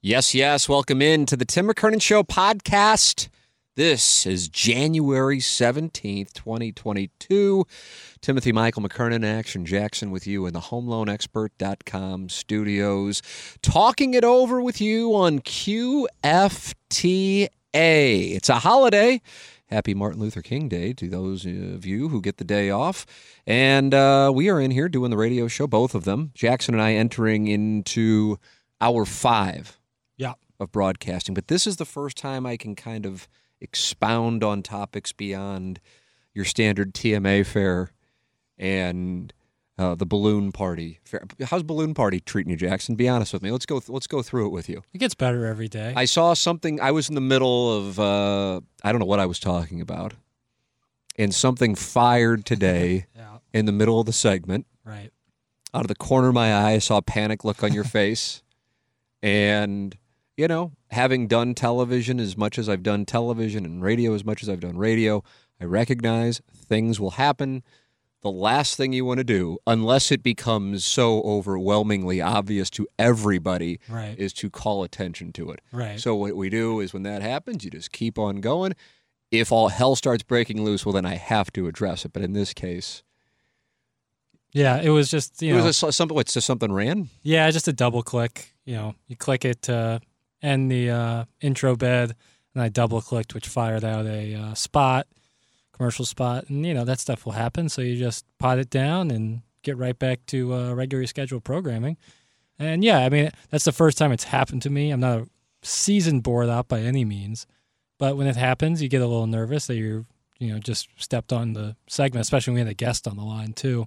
Yes, yes. Welcome in to the Tim McKernan Show podcast. This is January 17th, 2022. Timothy Michael McKernan, Action Jackson with you in the HomeLoanExpert.com studios, talking it over with you on QFTA. It's a holiday. Happy Martin Luther King Day to those of you who get the day off. And uh, we are in here doing the radio show, both of them. Jackson and I entering into hour five. Of broadcasting. But this is the first time I can kind of expound on topics beyond your standard TMA fare and uh, the balloon party. Fair. How's balloon party treating you, Jackson? Be honest with me. Let's go. Let's go through it with you. It gets better every day. I saw something. I was in the middle of. Uh, I don't know what I was talking about, and something fired today yeah. in the middle of the segment. Right. Out of the corner of my eye, I saw a panic look on your face. And, you know, having done television as much as I've done television and radio as much as I've done radio, I recognize things will happen. The last thing you want to do, unless it becomes so overwhelmingly obvious to everybody, Right. is to call attention to it. Right. So, what we do is when that happens, you just keep on going. If all hell starts breaking loose, well, then I have to address it. But in this case, Yeah. It was just you it know. was a, something. What's just something ran? yeah, just a double click. You know, you click it to end the uh, intro bed, and I double clicked, which fired out a uh, spot, commercial spot, and you know that stuff will happen. So you just pot it down and get right back to uh, scheduled programming. And yeah, I mean that's the first time it's happened to me. I'm not a seasoned board op by any means, but when it happens, you get a little nervous that you're you know just stepped on the segment, especially when we had a guest on the line too.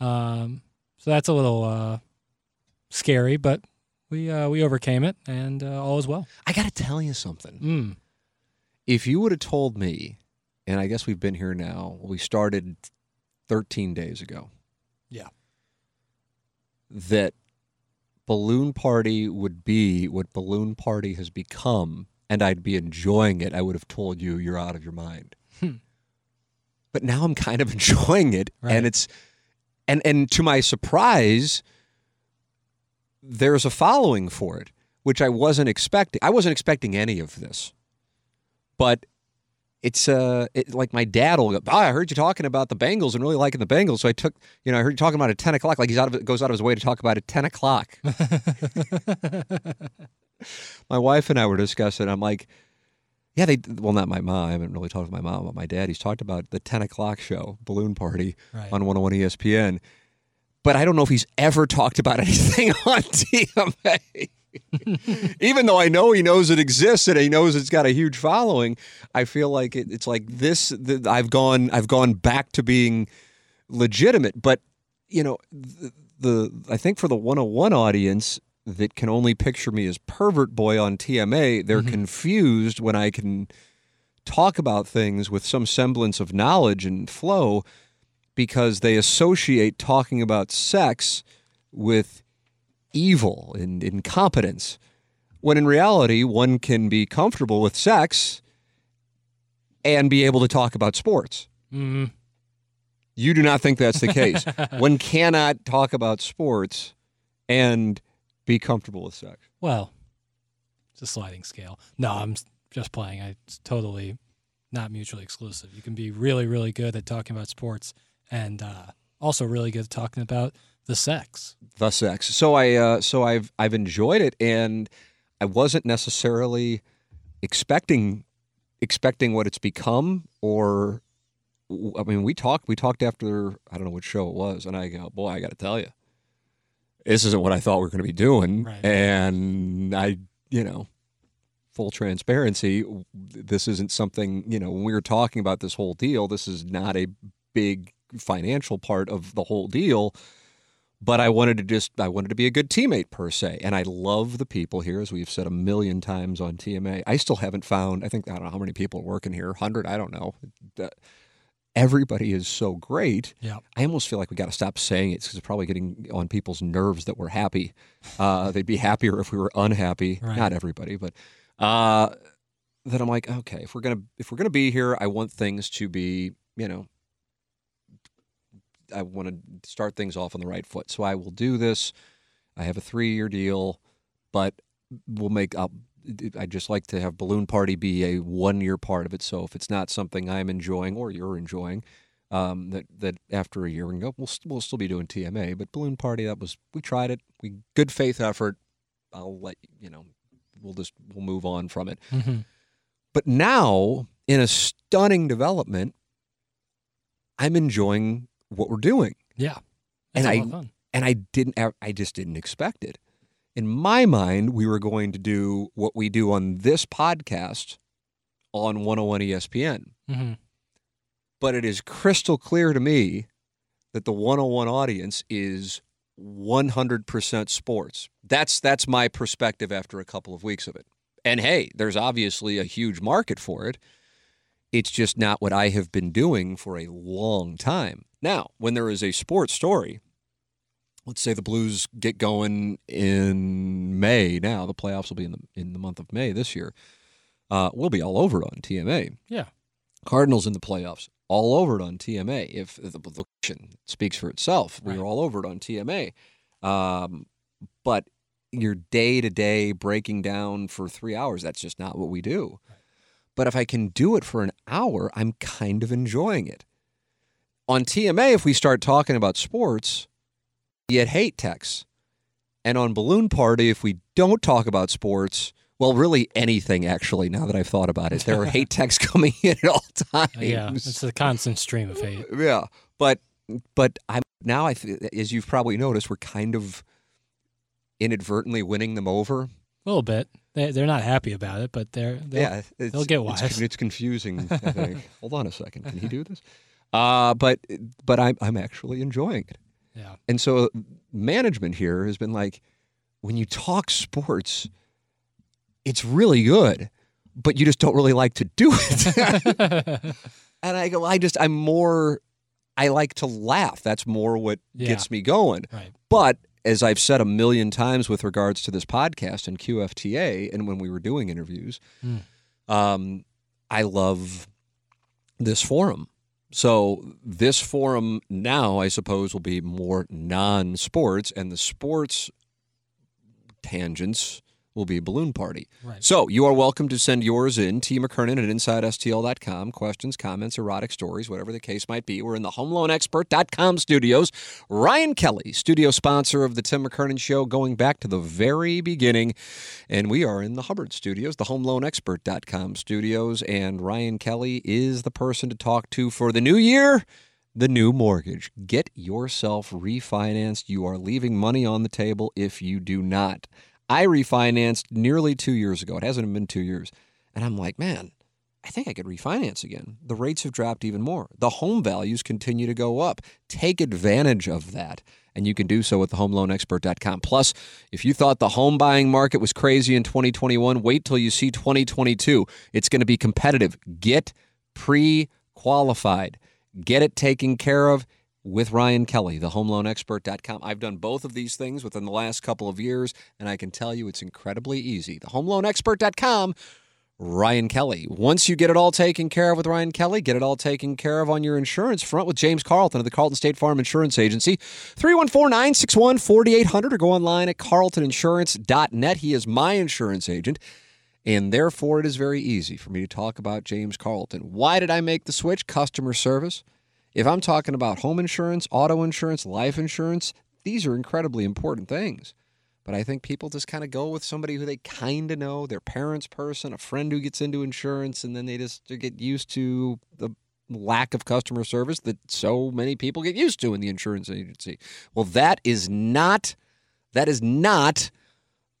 Um, so that's a little uh, scary, but we uh, we overcame it, and uh, all is well. I got to tell you something. Mm. If you would have told me, and I guess we've been here now, we started 13 days ago. Yeah. That Balloon Party would be what Balloon Party has become, and I'd be enjoying it, I would have told you you're out of your mind. Hmm. But now I'm kind of enjoying it, Right. and it's and and to my surprise, there's a following for it, which I wasn't expecting. I wasn't expecting any of this, but it's uh, it, like my dad will go. Oh, I heard you talking about the Bengals and really liking the Bengals, so I took you know I heard you talking about it at ten o'clock. Like he's out of goes out of his way to talk about it at ten o'clock. my wife and I were discussing. I'm like, yeah, they well not my mom. I haven't really talked to my mom but my dad. He's talked about the ten o'clock show, Balloon Party Right. on 101 ESPN. But I don't know if he's ever talked about anything on TMA. Even though I know he knows it exists and he knows it's got a huge following, I feel like it, it's like this. The, I've gone. I've gone back to being legitimate. But you know, the, the I think for the 101 audience that can only picture me as pervert boy on TMA, they're mm-hmm. confused when I can talk about things with some semblance of knowledge and flow because they associate talking about sex with evil and incompetence. When in reality, one can be comfortable with sex and be able to talk about sports. Mm, You do not think that's the case. one cannot talk about sports and be comfortable with sex. well, it's a sliding scale. No, I'm just playing. I, it's totally not mutually exclusive. You can be really, really good at talking about sports and uh, also really good talking about the sex. the sex. So I uh, so I've I've enjoyed it, and I wasn't necessarily expecting expecting what it's become or I mean we talked we talked after I don't know what show it was and I go boy I got to tell you this isn't what I thought we were going to be doing Right. and I you know full transparency this isn't something you know when we were talking about this whole deal this is not a big financial part of the whole deal but I wanted to just I wanted to be a good teammate per se, and I love the people here, as we've said a million times on TMA. I still haven't found. I think I don't know how many people are working here, hundred. I don't know. Everybody is so great. Yeah. I almost feel like we got to stop saying it because it's probably getting on people's nerves that we're happy. Uh, they'd be happier if we were unhappy. Right. Not everybody, but uh, that I'm like, okay, if we're gonna if we're gonna be here, I want things to be, you know, I want to start things off on the right foot. So I will do this. I have a three year deal, but we'll make up. I just like to have Balloon Party be a one year part of it. So if it's not something I'm enjoying or you're enjoying, um, that that after a year we can go, we'll we'll still be doing TMA. But Balloon Party, that was we tried it. We good faith effort. I'll let you know. We'll just we'll move on from it. hmm But now, in a stunning development, I'm enjoying what we're doing, Yeah. And I- lot of fun. and I didn't. I just didn't expect it. In my mind, we were going to do what we do on this podcast on 101 ESPN, hmm but it is crystal clear to me that the 101 audience is 100% sports. That's that's my perspective after a couple of weeks of it. And hey, there's obviously a huge market for it. It's just not what I have been doing for a long time. Now, when there is a sports story, let's say the Blues get going in May. Now the playoffs will be in the in the month of May this year. Uh, we'll be all over it on TMA. Yeah. Cardinals in the playoffs, all over it on TMA. If the location speaks for itself, we Right. were all over it on TMA. Um, but your day to day breaking down for three hours, that's just not what we do. But if I can do it for an hour, I'm kind of enjoying it. On TMA, if we start talking about sports, you get hate texts. And on Balloon Party, if we don't talk about sports, well, really anything, actually, now that I've thought about it, there are hate texts coming in at all times. Yeah. It's a constant stream of hate. Yeah, but but I'm now I as you've probably noticed, we're kind of inadvertently winning them over. A little bit. They, they're not happy about it, but they're, they'll, yeah, it's, they'll get it's- wise. It's, confusing. I think. Hold on a second. Can he do this? Uh, but but I'm I'm actually enjoying it. Yeah. And so management here has been like, when you talk sports, it's really good, but you just don't really like to do it. and I go, I just I'm more I like to laugh. That's more what Yeah. gets me going. Right. But as I've said a million times with regards to this podcast and QFTA, and when we were doing interviews, Mm. um, I love this forum. So this forum now, I suppose, will be more non-sports, and the sports tangents will be a balloon party. Right. So you are welcome to send yours in, T. McKernan at InsideSTL.com. Questions, comments, erotic stories, whatever the case might be. We're in the HomeLoanExpert.com studios. Ryan Kelly, studio sponsor of the Tim McKernan Show, going back to the very beginning. And we are in the Hubbard studios, the HomeLoanExpert.com studios. And Ryan Kelly is the person to talk to for the new year. The new mortgage. Get yourself refinanced. You are leaving money on the table if you do not. I refinanced nearly two years ago. It hasn't been two years. And I'm like, man, I think I could refinance again. The rates have dropped even more. The home values continue to go up. Take advantage of that. And you can do so at thehomeloanexpert.com. Plus, if you thought the home buying market was crazy in 2021, wait till you see 2022. It's going to be competitive. Get pre qualified, get it taken care of with Ryan Kelly, thehomeloanexpert.com. I've done both of these things within the last couple of years, and I can tell you it's incredibly easy. Thehomeloanexpert.com. Ryan Kelly. Once you get it all taken care of with Ryan Kelly, get it all taken care of on your insurance front with James Carlton of the Carlton State Farm Insurance Agency. 314 961 4800 or go online at carltoninsurance.net. He is my insurance agent, and therefore it is very easy for me to talk about James Carlton. Why did I make the switch? Customer service. If I'm talking about home insurance, auto insurance, life insurance, these are incredibly important things. But I think people just kind of go with somebody who they kind of know, their parents' person, a friend who gets into insurance, and then they just get used to the lack of customer service that so many people get used to in the insurance agency. Well, that is not that is not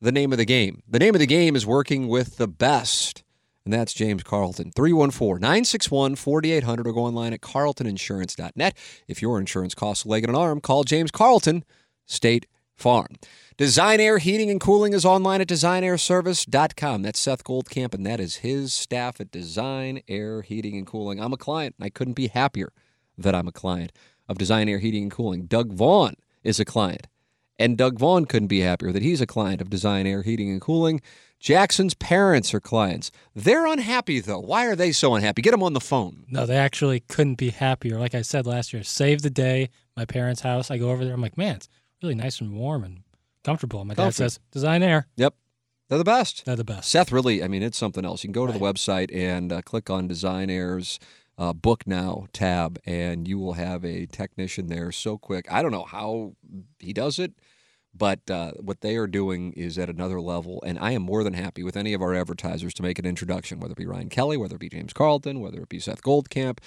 the name of the game. The name of the game is working with the best. And that's James Carlton. 314 961 4800 or go online at carltoninsurance.net. If your insurance costs a leg and an arm, call James Carlton, State Farm. Design Air Heating and Cooling is online at designairservice.com. That's Seth Goldcamp, and that is his staff at Design Air Heating and Cooling. I'm a client, and I couldn't be happier that I'm a client of Design Air Heating and Cooling. Doug Vaughn is a client, and Doug Vaughn couldn't be happier that he's a client of Design Air Heating and Cooling. Jackson's parents are clients. They're unhappy, though. Why are they so unhappy? Get them on the phone. No, they actually couldn't be happier. Like I said last year, save the day. My parents' house. I go over there. I'm like, man, it's really nice and warm and comfortable. And my dad says, Design Air. Yep. They're the best. They're the best. Seth really, I mean, it's something else. You can go to the website and uh, click on Design Air's uh, Book Now tab, and you will have a technician there so quick. I don't know how he does it, but uh, what they are doing is at another level. And I am more than happy with any of our advertisers to make an introduction, whether it be Ryan Kelly, whether it be James Carlton, whether it be Seth Goldcamp.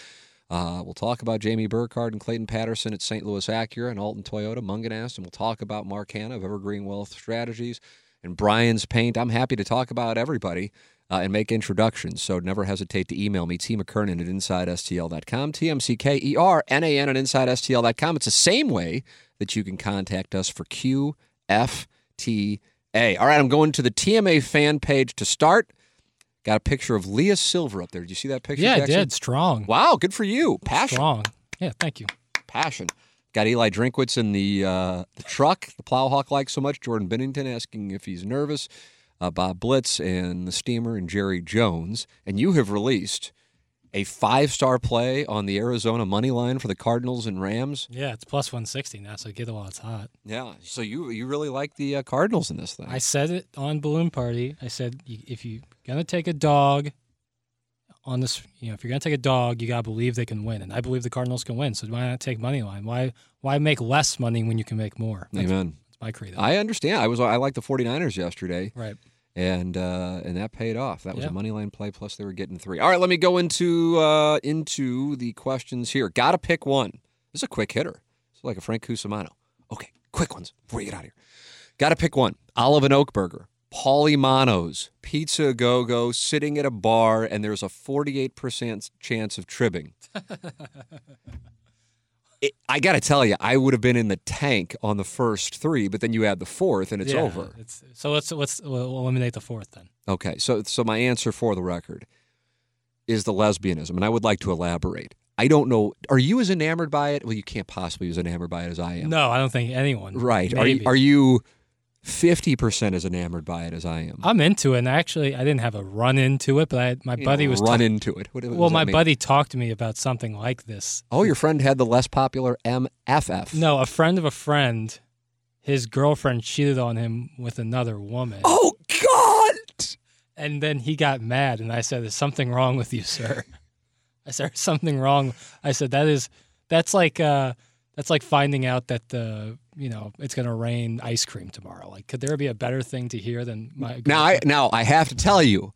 Uh, we'll talk about Jamie Burkhardt and Clayton Patterson at St. Louis Acura and Alton Toyota, Mungenast, and we'll talk about Mark Hanna of Evergreen Wealth Strategies and Brian's Paint. I'm happy to talk about everybody uh, and make introductions. So never hesitate to email me, T. McKernan at InsideSTL.com, T-M-C-K-E-R-N-A-N at InsideSTL.com. It's the same way that you can contact us for QFTA. All right, I'm going to the TMA fan page to start. Got a picture of Leah Silver up there. Did you see that picture? yeah, I did. Strong. Wow, good for you. Passion. Strong. Yeah, thank you. Passion. Got Eli Drinkwitz in the, uh, the truck, the Plowhawk likes so much. Jordan Bennington asking if he's nervous. Uh, Bob Blitz and the Steamer and Jerry Jones. And you have released a five star play on the Arizona money line for the Cardinals and Rams. Yeah, it's plus 160 now, so get it while it's hot. Yeah. So you you really like the uh, Cardinals in this thing. I said it on Balloon Party. I said if you're gonna take a dog on this, you know, if you're gonna take a dog, you gotta believe they can win, and I believe the Cardinals can win. So why not take money line? Why why make less money when you can make more? That's, Amen. My credo. I understand. I was I like the 49ers yesterday. right. and uh, and that paid off. That was Yeah. a money line play. Plus, they were getting three. All right, let me go into uh, into the questions here. Got to pick one. This is a quick hitter. It's like a Frank Cusimano. Okay, quick ones before you get out of here. Got to pick one. Olive and Oak Burger, Paulie Mano's, Pizza Go Go, sitting at a bar, and there's a 48% chance of tribbing. It, I got to tell you, I would have been in the tank on the first three, but then you add the fourth, and it's Yeah, over. It's, so let's let's we'll eliminate the fourth then. Okay, so so my answer for the record is the lesbianism, and I would like to elaborate. I don't know. Are you as enamored by it? Well, you can't possibly be as enamored by it as I am. No, I don't think anyone. Right? Are you are you fifty percent as enamored by it as I am? I'm into it, and actually, I didn't have a run into it, but I, my You buddy know, was run ta- into it. What, what well, my mean? buddy talked to me about something like this. Oh, your friend had the less popular MFF. No, a friend of a friend, his girlfriend cheated on him with another woman. Oh God! And then he got mad, and I said, "There's something wrong with you, sir." I said, "There's something wrong." I said, "That is, that's like, uh, that's like finding out that the, you know, it's going to rain ice cream tomorrow. Like, could there be a better thing to hear than my?" Now I now I have to tell you,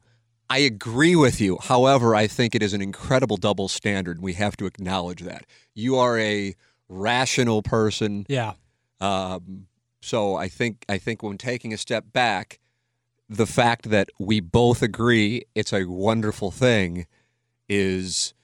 I agree with you. However, I think it is an incredible double standard. We have to acknowledge that you are a rational person. yeah, Um, so I think I think when taking a step back, the fact that we both agree it's a wonderful thing is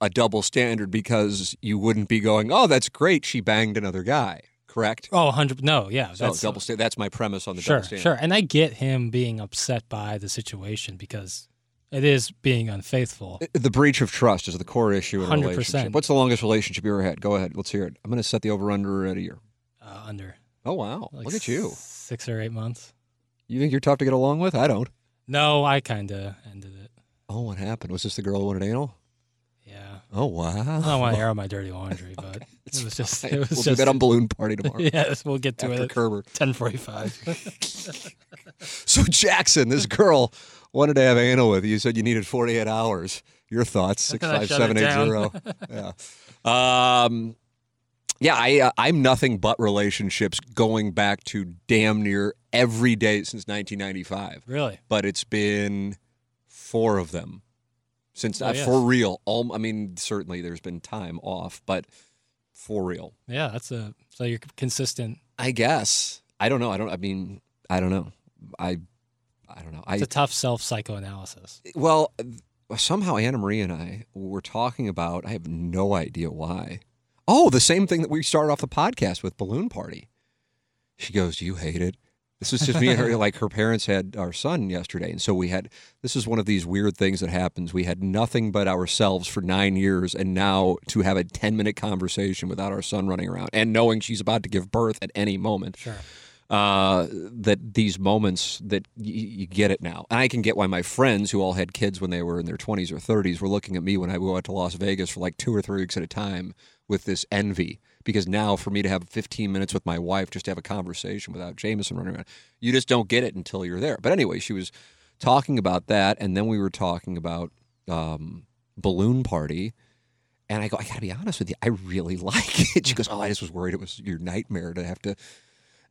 a double standard because you wouldn't be going, "Oh, that's great, she banged another guy." Correct? oh, 100. No, yeah, So that's double standard. That's my premise on the sure, double standard. sure. And I get him being upset by the situation because it is being unfaithful. The breach of trust is the core issue in a 100%. relationship. What's the longest relationship you ever had? Go ahead. Let's hear it. I'm going to set the over under at a year. Uh, under Oh wow! like Look at you. six or eight months. You think you're tough to get along with? I don't. No, I kind of ended it. Oh, what happened? Was this the girl who wanted anal? Oh wow! I don't want to air out my dirty laundry, but it was just it was we'll just do that on balloon party tomorrow yes, we'll get to after it Kerber. ten forty five. So Jackson, this girl wanted to have anal with you. You said you needed 48 hours. Your thoughts? Six five seven eight zero. Yeah. Um. Yeah, I uh, I'm nothing but relationships going back to damn near every day since 1995. Really? But it's been four of them since Oh, uh, yes. for real. All I mean, certainly there's been time off, but for real. Yeah, that's a so you're consistent. I guess I don't know. I don't. I mean, I don't know. I I don't know. I It's a tough self psychoanalysis. Well, somehow Anna Marie and I were talking about. I have no idea why. Oh, the same thing that we started off the podcast with balloon party. She goes, "You hate it." This was just me and her. Like her parents had our son yesterday, and so we had. This is one of these weird things that happens. We had nothing but ourselves for nine years, and now to have a ten minute conversation without our son running around and knowing she's about to give birth at any moment Sure. uh, that these moments that y- you get it now. And I can get why my friends who all had kids when they were in their 20s or 30s were looking at me when I went out to Las Vegas for like two or three weeks at a time with this envy. Because now for me to have 15 minutes with my wife just to have a conversation without Jameson running around, you just don't get it until you're there. But anyway, she was talking about that. And then we were talking about um, Balloon Party. And I go, I got to be honest with you, I really like it. She goes, Oh, I just was worried it was your nightmare to have to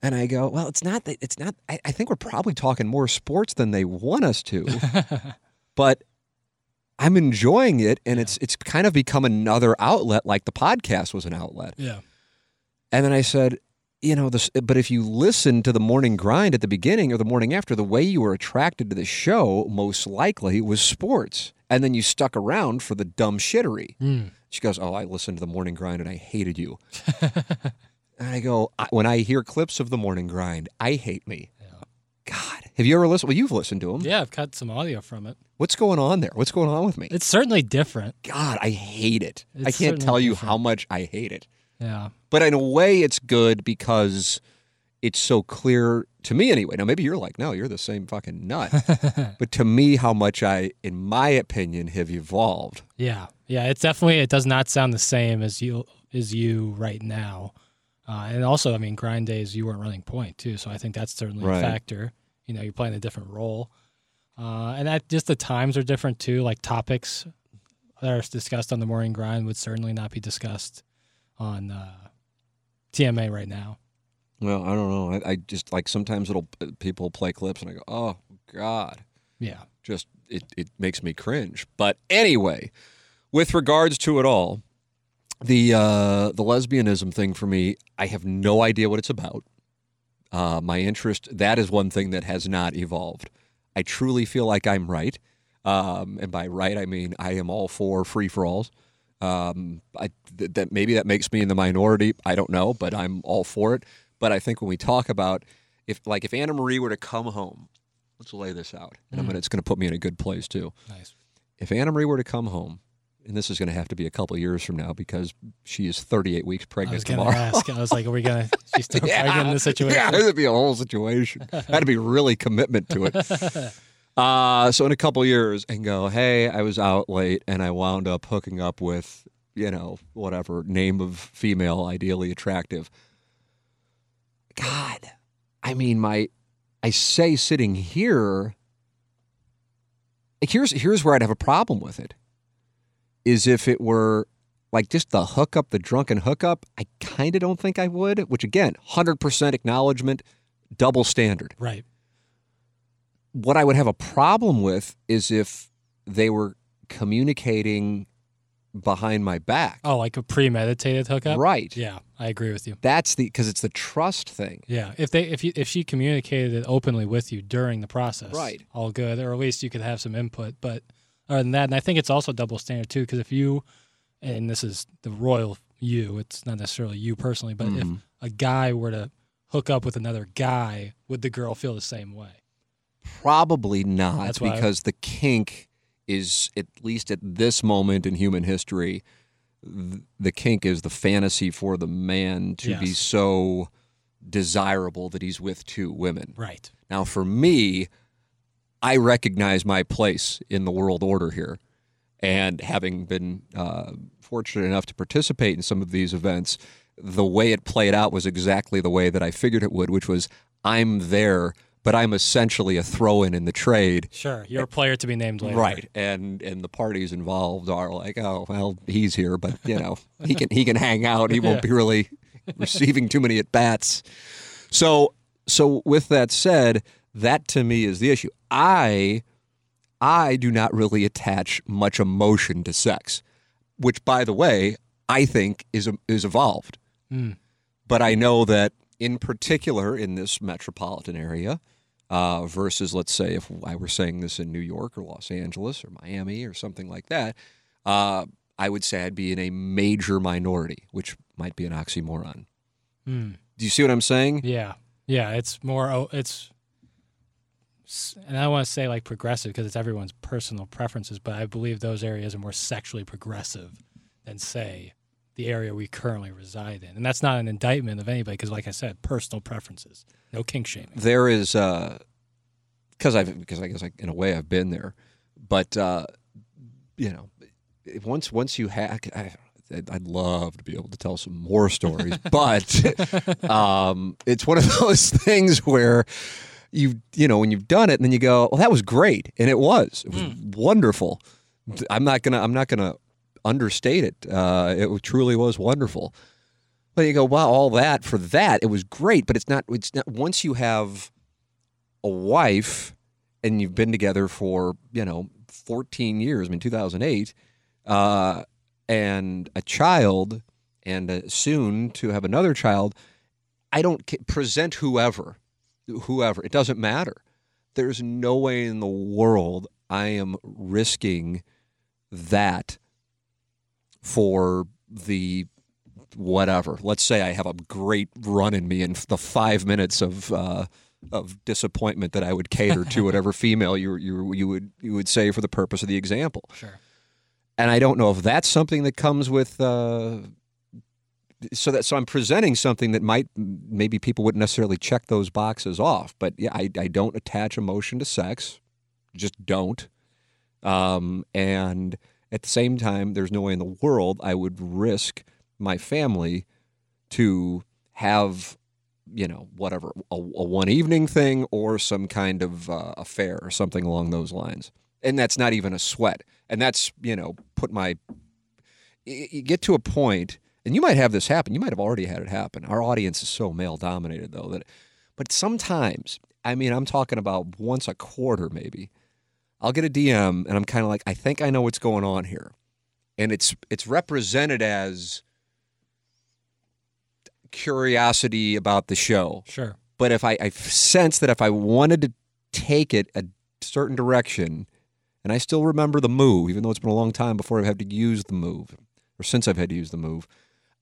and I go, well, it's not that it's not. I, I think we're probably talking more sports than they want us to, but I'm enjoying it, and it's it's kind of become another outlet, like the podcast was an outlet. Yeah. And then I said, you know, this, but if you listen to the morning grind at the beginning or the morning after, the way you were attracted to the show most likely was sports, and then you stuck around for the dumb shittery. Mm. She goes, "Oh, I listened to the morning grind and I hated you." and I go, I, "When I hear clips of the morning grind, I hate me." God, have you ever listened? Well, you've listened to them. Yeah, I've cut some audio from it. What's going on there? What's going on with me? It's certainly different. God, I hate it. I can't tell you different. how much I hate it. Yeah. But in a way, it's good because it's so clear to me anyway. Now, maybe you're like, no, you're the same fucking nut. but to me, how much I, in my opinion, have evolved. Yeah, yeah. It's definitely it does not sound the same as you as you right now, uh, and also I mean grind days you weren't running point too, so I think that's certainly Right. a factor. You know, you're playing a different role, uh, and that just the times are different too. Like topics that are discussed on the morning grind would certainly not be discussed on uh, TMA right now. Well, I don't know. I, I just like sometimes it'll people play clips and I go, oh God, Yeah, just it it makes me cringe. But anyway, with regards to it all, the uh, the lesbianism thing for me, I have no idea what it's about. Uh, my interest that is one thing that has not evolved. I truly feel like I'm right, um, and by right I mean I am all for free for alls. Um, I th- that maybe that makes me in the minority. I don't know, but I'm all for it. But I think when we talk about if like if Anna Marie were to come home, let's lay this out, and I'm gonna, it's going to put me in a good place too. nice. If Anna Marie were to come home, and this is going to have to be a couple years from now because she is 38 weeks I pregnant was tomorrow. ask. I was like, are we gonna? She's still pregnant in this situation. Yeah, it'd be a whole situation. That'd be really commitment to it. Uh, so in a couple years, and go, hey, I was out late, and I wound up hooking up with, you know, whatever name of female, ideally attractive. God, I mean, my, I say sitting here. Here's here's where I'd have a problem with it. Is if it were like just the hookup, the drunken hookup, I kind of don't think I would, which again, 100% acknowledgement, double standard. Right. What I would have a problem with is if they were communicating behind my back. Oh, like a premeditated hookup. Right. Yeah, I agree with you. That's the because it's the trust thing. Yeah, if they if you if she communicated it openly with you during the process, Right. all good, or at least you could have some input. But other than that, and I think it's also double standard too, because if you, and this is the royal you, it's not necessarily you personally, but Mm-hmm. if a guy were to hook up with another guy, would the girl feel the same way? Probably not That's why I- because the kink is at least at this moment in human history th- the kink is the fantasy for the man to be Yes. so desirable that he's with two women. Right. Now, for me, I recognize my place in the world order here. And having been uh, fortunate enough to participate in some of these events, the way it played out was exactly the way that I figured it would, which was I'm there, but I'm essentially a throw in in the trade. Sure, you're a player to be named later. Right, and and the parties involved are like, oh well, he's here, but you know he can he can hang out. He won't be really receiving too many at bats. So so with that said, that to me is the issue. I I do not really attach much emotion to sex, which by the way, I think is is evolved. Mm. But I know that in particular in this metropolitan area, uh, versus let's say if I were saying this in New York or Los Angeles or Miami or something like that, uh, I would say I'd be in a major minority, which might be an oxymoron. Mm. Do you see what I'm saying? Yeah, yeah. It's more. It's, and I don't want to say like progressive because it's everyone's personal preferences, but I believe those areas are more sexually progressive than say the area we currently reside in, and that's not an indictment of anybody because, like I said, personal preferences, no kink shaming. there is because I've because I guess I, in a way I've been there, but uh, you know, once once you have, I, I'd love to be able to tell some more stories, but um, it's one of those things where you you know when you've done it and then you go, well, that was great, and it was. It was wonderful. I'm not gonna I'm not gonna understate it. Uh, it truly was wonderful. But you go, wow, all that for that, it was great. But it's not. It's not. Once you have a wife and you've been together for you know 14 years. I mean, 2008, uh, and a child, and uh, soon to have another child. I don't present whoever, whoever. It doesn't matter. There's no way in the world I am risking that for the whatever. Let's say I have a great run in me in the five minutes of uh, of disappointment that I would cater to whatever female you you you would you would say for the purpose of the example. Sure. And I don't know if that's something that comes with. Uh, so that so I'm presenting something that might maybe people wouldn't necessarily check those boxes off, but yeah, I, I don't attach emotion to sex, just don't. Um, and at the same time, there's no way in the world I would risk my family to have, you know, whatever, a, a one evening thing or some kind of uh, affair or something along those lines. And that's not even a sweat. And that's, you know, put my, you get to a point, and you might have this happen. You might have already had it happen. Our audience is so male dominated, though, that, but sometimes, I mean, I'm talking about once a quarter, maybe. I'll get a DM and I'm kind of like, I think I know what's going on here. And it's it's represented as curiosity about the show. Sure. But if I, I sense that if I wanted to take it a certain direction, and I still remember the move, even though it's been a long time before I've had to use the move, or since I've had to use the move,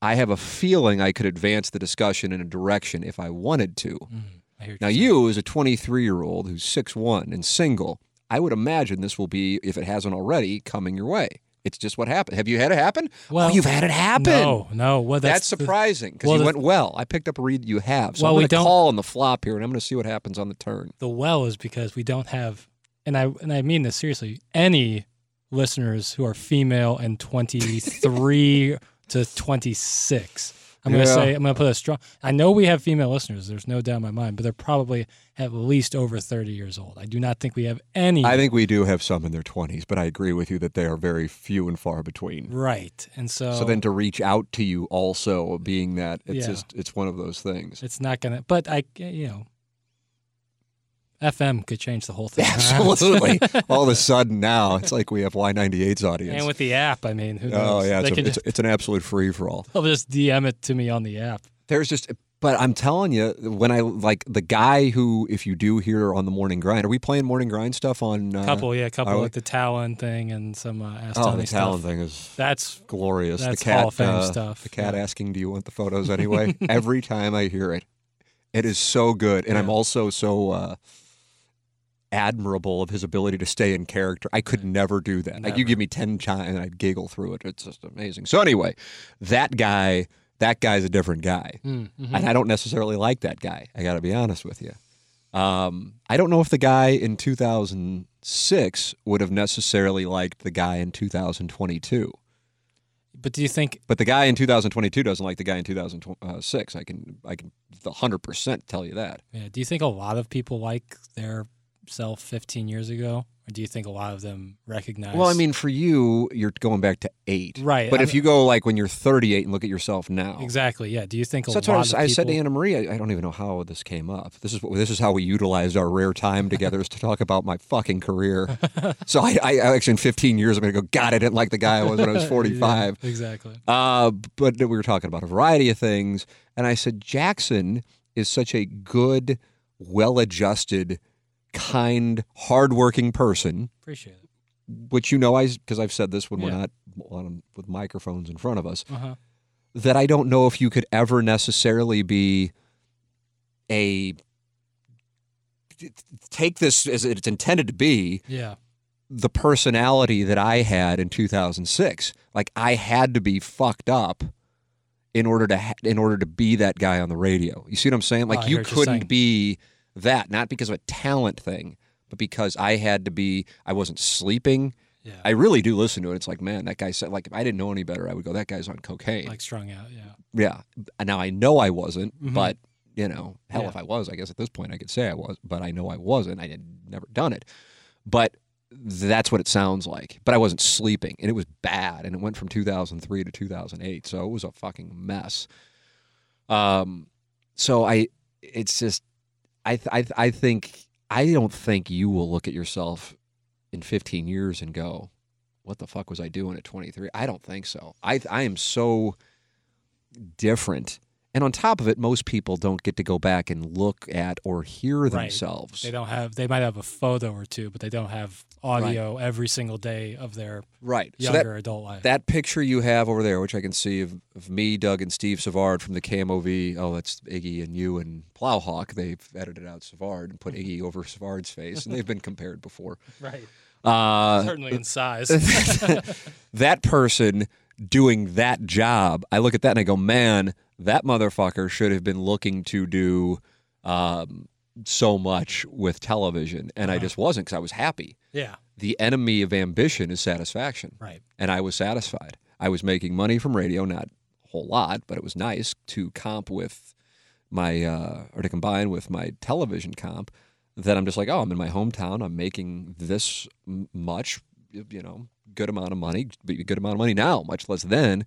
I have a feeling I could advance the discussion in a direction if I wanted to. Mm, I hear what Now, you, as a 23 year old who's 6'1 and single, I would imagine this will be, if it hasn't already, coming your way. It's just what happened. Have you had it happen? Oh, well, oh, you've had it happen. No, no. Well, That's, that's, surprising because well, you went well. I picked up a read you have. So Well, I'm going to call on the flop here and I'm going to see what happens on the turn. the well is because we don't have, and I and I mean this seriously. Any listeners who are female and twenty three to twenty six. I'm gonna Yeah. say I'm gonna put a strong. I know we have female listeners. There's no doubt in my mind, but they're probably at least over 30 years old. I do not think we have any. I think we do have some in their 20s, but I agree with you that they are very few and far between. right, and so So then to reach out to you also being that it's Yeah. just it's one of those things. it's not gonna. But I, you know, FM could change the whole thing. Absolutely. All of a sudden now it's like we have Y98's audience. and with the app, I mean, who knows? oh yeah, it's, a, it's, just, it's an absolute free for all. they'll just DM it to me on the app. There's just but I'm telling you when I like the guy who if you do hear on the morning grind, are we playing morning grind stuff on uh, couple, yeah, a couple with the Talon thing and some uh, Ask Oh, the Talon thing is That's glorious. That's the cat, Hall of Fame uh, stuff, The cat yeah. asking, "Do you want the photos anyway?" Every time I hear it, it is so good, and I'm also so uh, admirable of his ability to stay in character. I could never do that. Like you give me ten times, and I'd giggle through it. It's just amazing. So anyway, that guy, that guy's a different guy, Mm, mhm. and I don't necessarily like that guy. I got to be honest with you. Um, I don't know if the guy in 2006 would have necessarily liked the guy in 2022. But do you think? But the guy in 2022 doesn't like the guy in 2006. I can I can 100% tell you that. Yeah, do you think a lot of people like their self 15 years ago or do you think a lot of them recognize? Well, I mean, for you, you're going back to eight, Right, But I'm- if you go like when you're 38 and look at yourself now, exactly. Yeah. Do you think a So that's lot what I, of I said to Anna Marie. I, I don't even know how this came up. This is what this is how we utilized our rare time together is to talk about my fucking career. so I, I actually in 15 years I'm going to go. God, I didn't like the guy I was when I was 45. Yeah, exactly. Uh, but we were talking about a variety of things, and I said Jackson is such a good, well-adjusted, kind, hardworking person. Appreciate it. Which you know, I because I've said this when we're not on, with microphones in front of us Uh huh. that I don't know if you could ever necessarily be a take this as it's intended to be Yeah. the personality that I had in 2006. Like I had to be fucked up in order to ha- in order to be that guy on the radio. You see what I'm saying? Like Oh, you hear what you're couldn't be that not because of a talent thing, but because I had to be I wasn't sleeping. Yeah. I really do listen to it. It's like, man, that guy said like if I didn't know any better, I would go that guy's on cocaine. like strung out. Yeah. Yeah. And Now I know I wasn't, Mhm. but you know, hell, Yeah. if I was, I guess at this point I could say I was, but I know I wasn't. I had never done it. But that's what it sounds like. But I wasn't sleeping, and it was bad, and it went from 2003 to 2008, so it was a fucking mess. Um, so I, it's just, I, th- I, th- I think I don't think you will look at yourself in 15 years and go, "What the fuck was I doing at 23?" I don't think so. I, I am so different. And on top of it, most people don't get to go back and look at or hear Right. themselves. They don't have. They might have a photo or two, but they don't have audio every single day of their Right. So younger that, adult life. that picture you have over there, which I can see of, of me, Doug, and Steve Savard from the KMOV. Oh, that's Iggy and you and Plowhawk. They've edited out Savard and put Iggy over Savard's face, and they've been compared before. right. Uh, Certainly in size. that person doing that job, I look at that and I go, man, that motherfucker should have been looking to do um, so much with television, and I Uh-huh. just wasn't because I was happy. yeah. The enemy of ambition is satisfaction, Right. and I was satisfied. I was making money from radio, not a whole lot, but it was nice to comp with my uh, or to combine with my television comp. That I'm just like, oh, I'm in my hometown. I'm making this m- much, you know, good amount of money, but good amount of money now, much less then.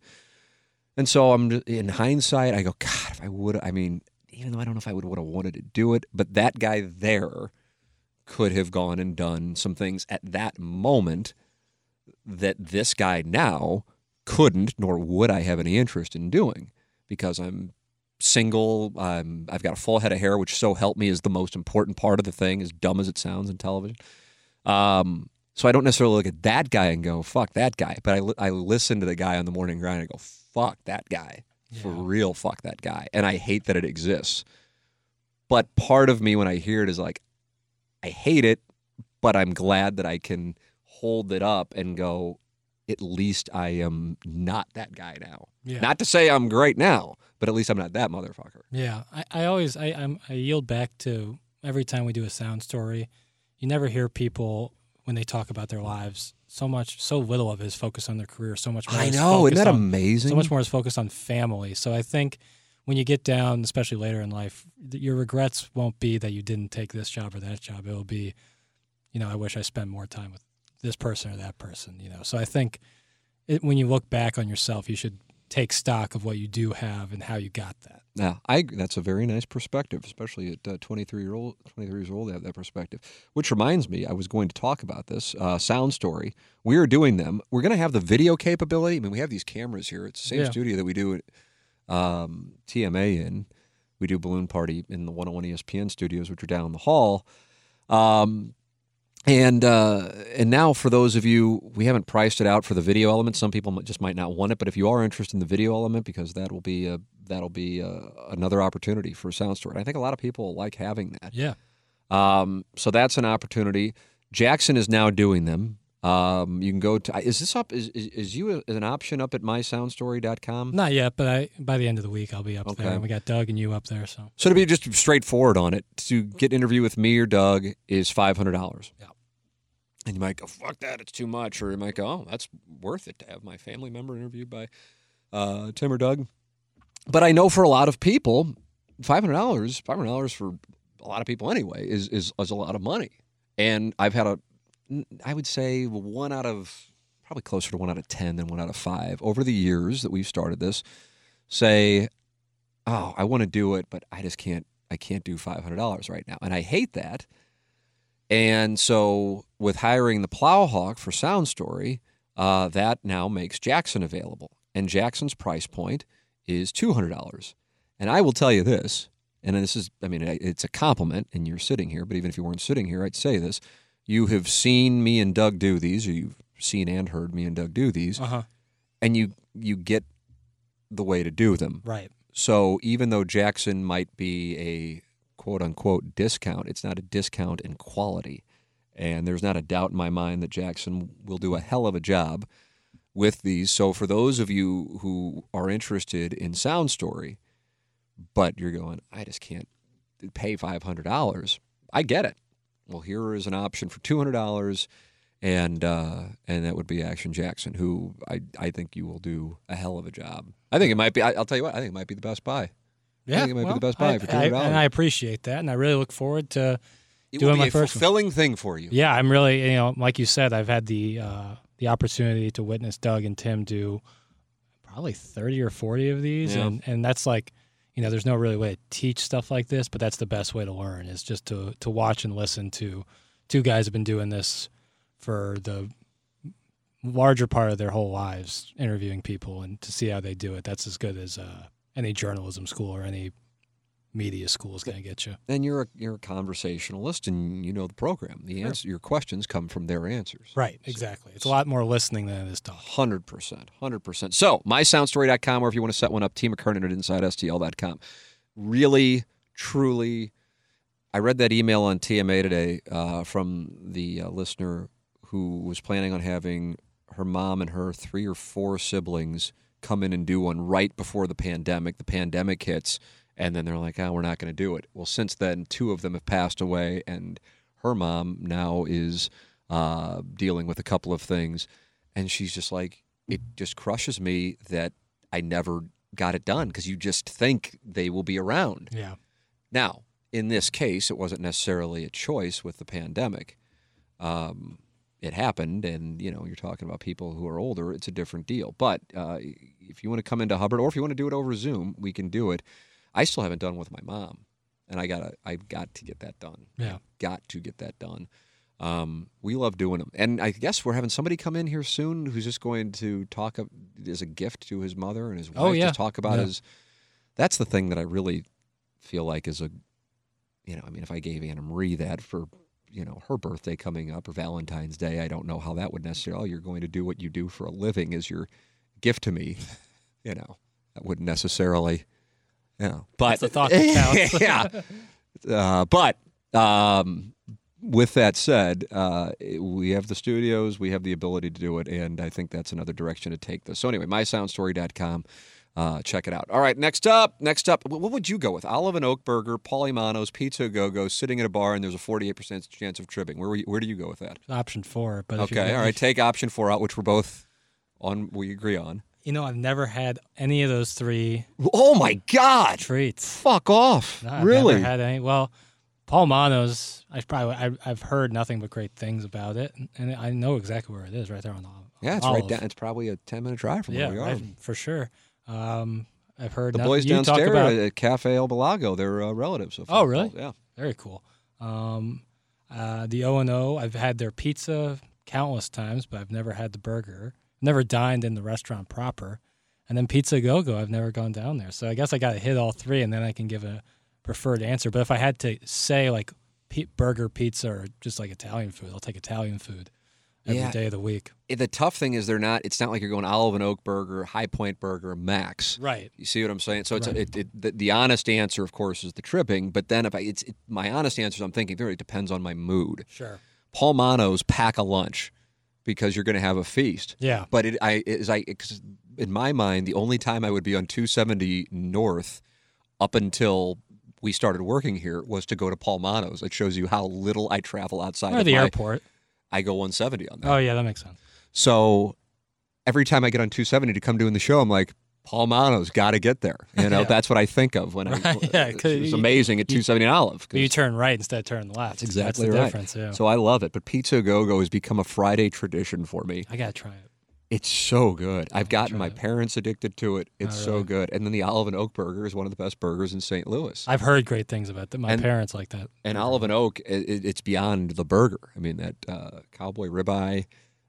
And so I'm in hindsight, I go, God, if I would, I mean, even though I don't know if I would would have wanted to do it, but that guy there could have gone and done some things at that moment that this guy now couldn't, nor would I have any interest in doing because I'm single. I'm, I've got a full head of hair, which so help me is the most important part of the thing, as dumb as it sounds in television. Um, so I don't necessarily look at that guy and go, fuck that guy. But I, I listen to the guy on the morning grind and go, fuck that guy. For real, fuck that guy. And I hate that it exists. But part of me, when I hear it, is like, I hate it, but I'm glad that I can hold it up and go, at least I am not that guy now. Yeah. Not to say I'm great now, but at least I'm not that motherfucker. Yeah, I, I always I I'm, I yield back to every time we do a sound story. You never hear people when they talk about their lives so much, so little of his focus on their career. So much. More I is know, isn't focused that on- amazing? So much more is focused on family. So I think when you get down, especially later in life, your regrets won't be that you didn't take this job or that job. It will be, you know, I wish I spent more time with this person or that person. You know, so I think it, when you look back on yourself, you should take stock of what you do have and how you got that. Yeah, I that's a very nice perspective, especially at uh, 23 year old 23 years old. They have that perspective. Which reminds me, I was going to talk about this uh, sound story. We are doing them. We're going to have the video capability. I mean, we have these cameras here. It's the same Yeah. studio that we do at um, TMA in. We do Balloon Party in the 101 ESPN studios, which are down the hall. Um, and uh, and now for those of you, we haven't priced it out for the video element. Some people just might not want it, but if you are interested in the video element, because that will be a, that'll be a, another opportunity for a sound story. And I think a lot of people like having that. Yeah. Um, so that's an opportunity. Jackson is now doing them. Um, you can go to. Is this up? Is is, is you as an option up at mysoundstory.com? Not yet, but I by the end of the week I'll be up Okay. there. And we got Doug and you up there, so So to be just straightforward on it, to get an interview with me or Doug is five hundred dollars. Yeah. And you might go, "Fuck that, it's too much," or you might go, "Oh, that's worth it to have my family member interviewed by uh, Tim or Doug." But I know for a lot of people, five hundred dollars, five hundred dollars for a lot of people anyway, is, is is a lot of money. And I've had a, I would say one out of probably closer to one out of ten than one out of five over the years that we've started this say, "Oh, I want to do it, but I just can't. I can't do five hundred dollars right now," and I hate that. And so, with hiring the Plowhawk for Sound Story, uh, that now makes Jackson available, and Jackson's price point is two hundred dollars. And I will tell you this, and this is, I mean, it's a compliment, and you're sitting here, but even if you weren't sitting here, I'd say this: you have seen me and Doug do these, or you've seen and heard me and Doug do these, Uh huh. and you you get the way to do them. Right. So even though Jackson might be a quote unquote discount, it's not a discount in quality. And there's not a doubt in my mind that Jackson will do a hell of a job with these. So for those of you who are interested in Sound Story, but you're going, I just can't pay $500, I get it. Well, here is an option for $200 and uh, and that would be Action Jackson, who I, I think you will do a hell of a job. I think it might be. I, will tell you what. I think it might be the best buy. Yeah, think it might be the best buy I- for I- $200. and I appreciate that, and I really look forward to It Doing will be my a first one. fulfilling thing for you. Yeah, I'm really, you know, like you said, I've had the uh, the opportunity to witness Doug and Tim do probably 30 or 40 of these, Yeah. and and that's like, you know, there's no really way to teach stuff like this, but that's the best way to learn is just to to watch and listen to two guys have been doing this for the larger part of their whole lives, interviewing people and to see how they do it. That's as good as uh, any journalism school or any media school is going to get you. And you're a you're a conversationalist, and you know the program. The answer, your questions come from their answers. Right, exactly. It's a lot more listening than it is talking. Hundred percent, hundred percent. So mysoundstory.com, or if you want to set one up, T McKernan at InsideSTL.com. Really, truly, I read that email on TMA today uh, from the uh, listener who was planning on having her mom and her three or four siblings come in and do one right before the pandemic. The pandemic hits, and then they're like, "Oh, we're not going to do it." Well, since then, two of them have passed away, and her mom now is uh, dealing with a couple of things, and she's just like, "It just crushes me that I never got it done because you just think they will be around." Yeah. Now, in this case, it wasn't necessarily a choice with the pandemic. Um, it happened, and you know, you're talking about people who are older. It's a different deal. But uh, if you want to come into Hubbard, or if you want to do it over Zoom, we can do it. I still haven't done with my mom, and I gotta, I've got to get that done. Yeah. got to get that done. Um, we love doing them, and I guess we're having somebody come in here soon who's just going to talk as a gift to his mother and his wife. Oh, yeah. just talk about Yeah. his. That's the thing that I really feel like is a you know, I mean, if I gave Anna Marie that for, you know, her birthday coming up or Valentine's Day, I don't know how that would necessarily, oh, you're going to do what you do for a living as your gift to me. You know, that wouldn't necessarily, you know, but That's the thought that counts. yeah. Uh, but um, with that said, uh, we have the studios, we have the ability to do it, and I think that's another direction to take this. So anyway, mysoundstory.com. Uh, check it out. All right, next up, next up, what would you go with? Olive and Oak Burger, Paulie Manos, Pizza Go Go, sitting at a bar, and there's a 48% chance of tripping. Where, you, where do you go with that? Option four, but Okay, all right, take option four out, which we're both on, we agree on. You know, I've never had any of those three Oh my God! treats. Fuck off. No, I've really? never had any. Well, Paul Manno's. I probably I, I've heard nothing but great things about it, and I know exactly where it is, right there on the. yeah, it's Olive. right down. It's probably a 10 minute drive from Yeah, where we are. right, for sure. Um, I've heard The boys you talk downstairs about at Cafe El Balago, they're uh, relatives. Of Oh, really? Yeah. Very cool. Um, uh, the O and O. I've had their pizza countless times, but I've never had the burger. Never dined in the restaurant proper, and then Pizza Go Go. I've never gone down there, so I guess I got to hit all three, and then I can give a preferred answer. But if I had to say like pe- burger, pizza, or just like Italian food, I'll take Italian food every day Yeah. of the week. Eh, The tough thing is they're not. It's not like you're going Olive and Oak Burger, Hi-Pointe Burger, Max. Right. You see what I'm saying? So it's Right. it, it, the, the honest answer, of course, is the tripping. But then if I, it's it, my honest answer, is I'm thinking, it really depends on my mood. Sure. Paul Manno's pack a lunch because you're going to have a feast. Yeah. But it, I, is I, in my mind, the only time I would be on 270 North up until we started working here was to go to Paul Manno's. It shows you how little I travel outside Or of the my, airport. I go 170 on that. Oh yeah, that makes sense. So every time I get on 270 to come doing the show, I'm like, Paul Manno's got to get there. You know, Yeah. that's what I think of when I. Right, yeah, 'cause it's amazing at two seventy Olive. 'cause- You turn right instead of turn left. That's exactly That's the right. difference. Yeah. So I love it. But Pizza Go Go has become a Friday tradition for me. I gotta try it. It's so good. I've gotten my it. parents addicted to it. It's Oh, so good. And then the Olive and Oak Burger is one of the best burgers in St. Louis. I've heard great things about that. My And- parents like that. and Olive and Oak, it, it- it's beyond the burger. I mean, that uh, cowboy ribeye,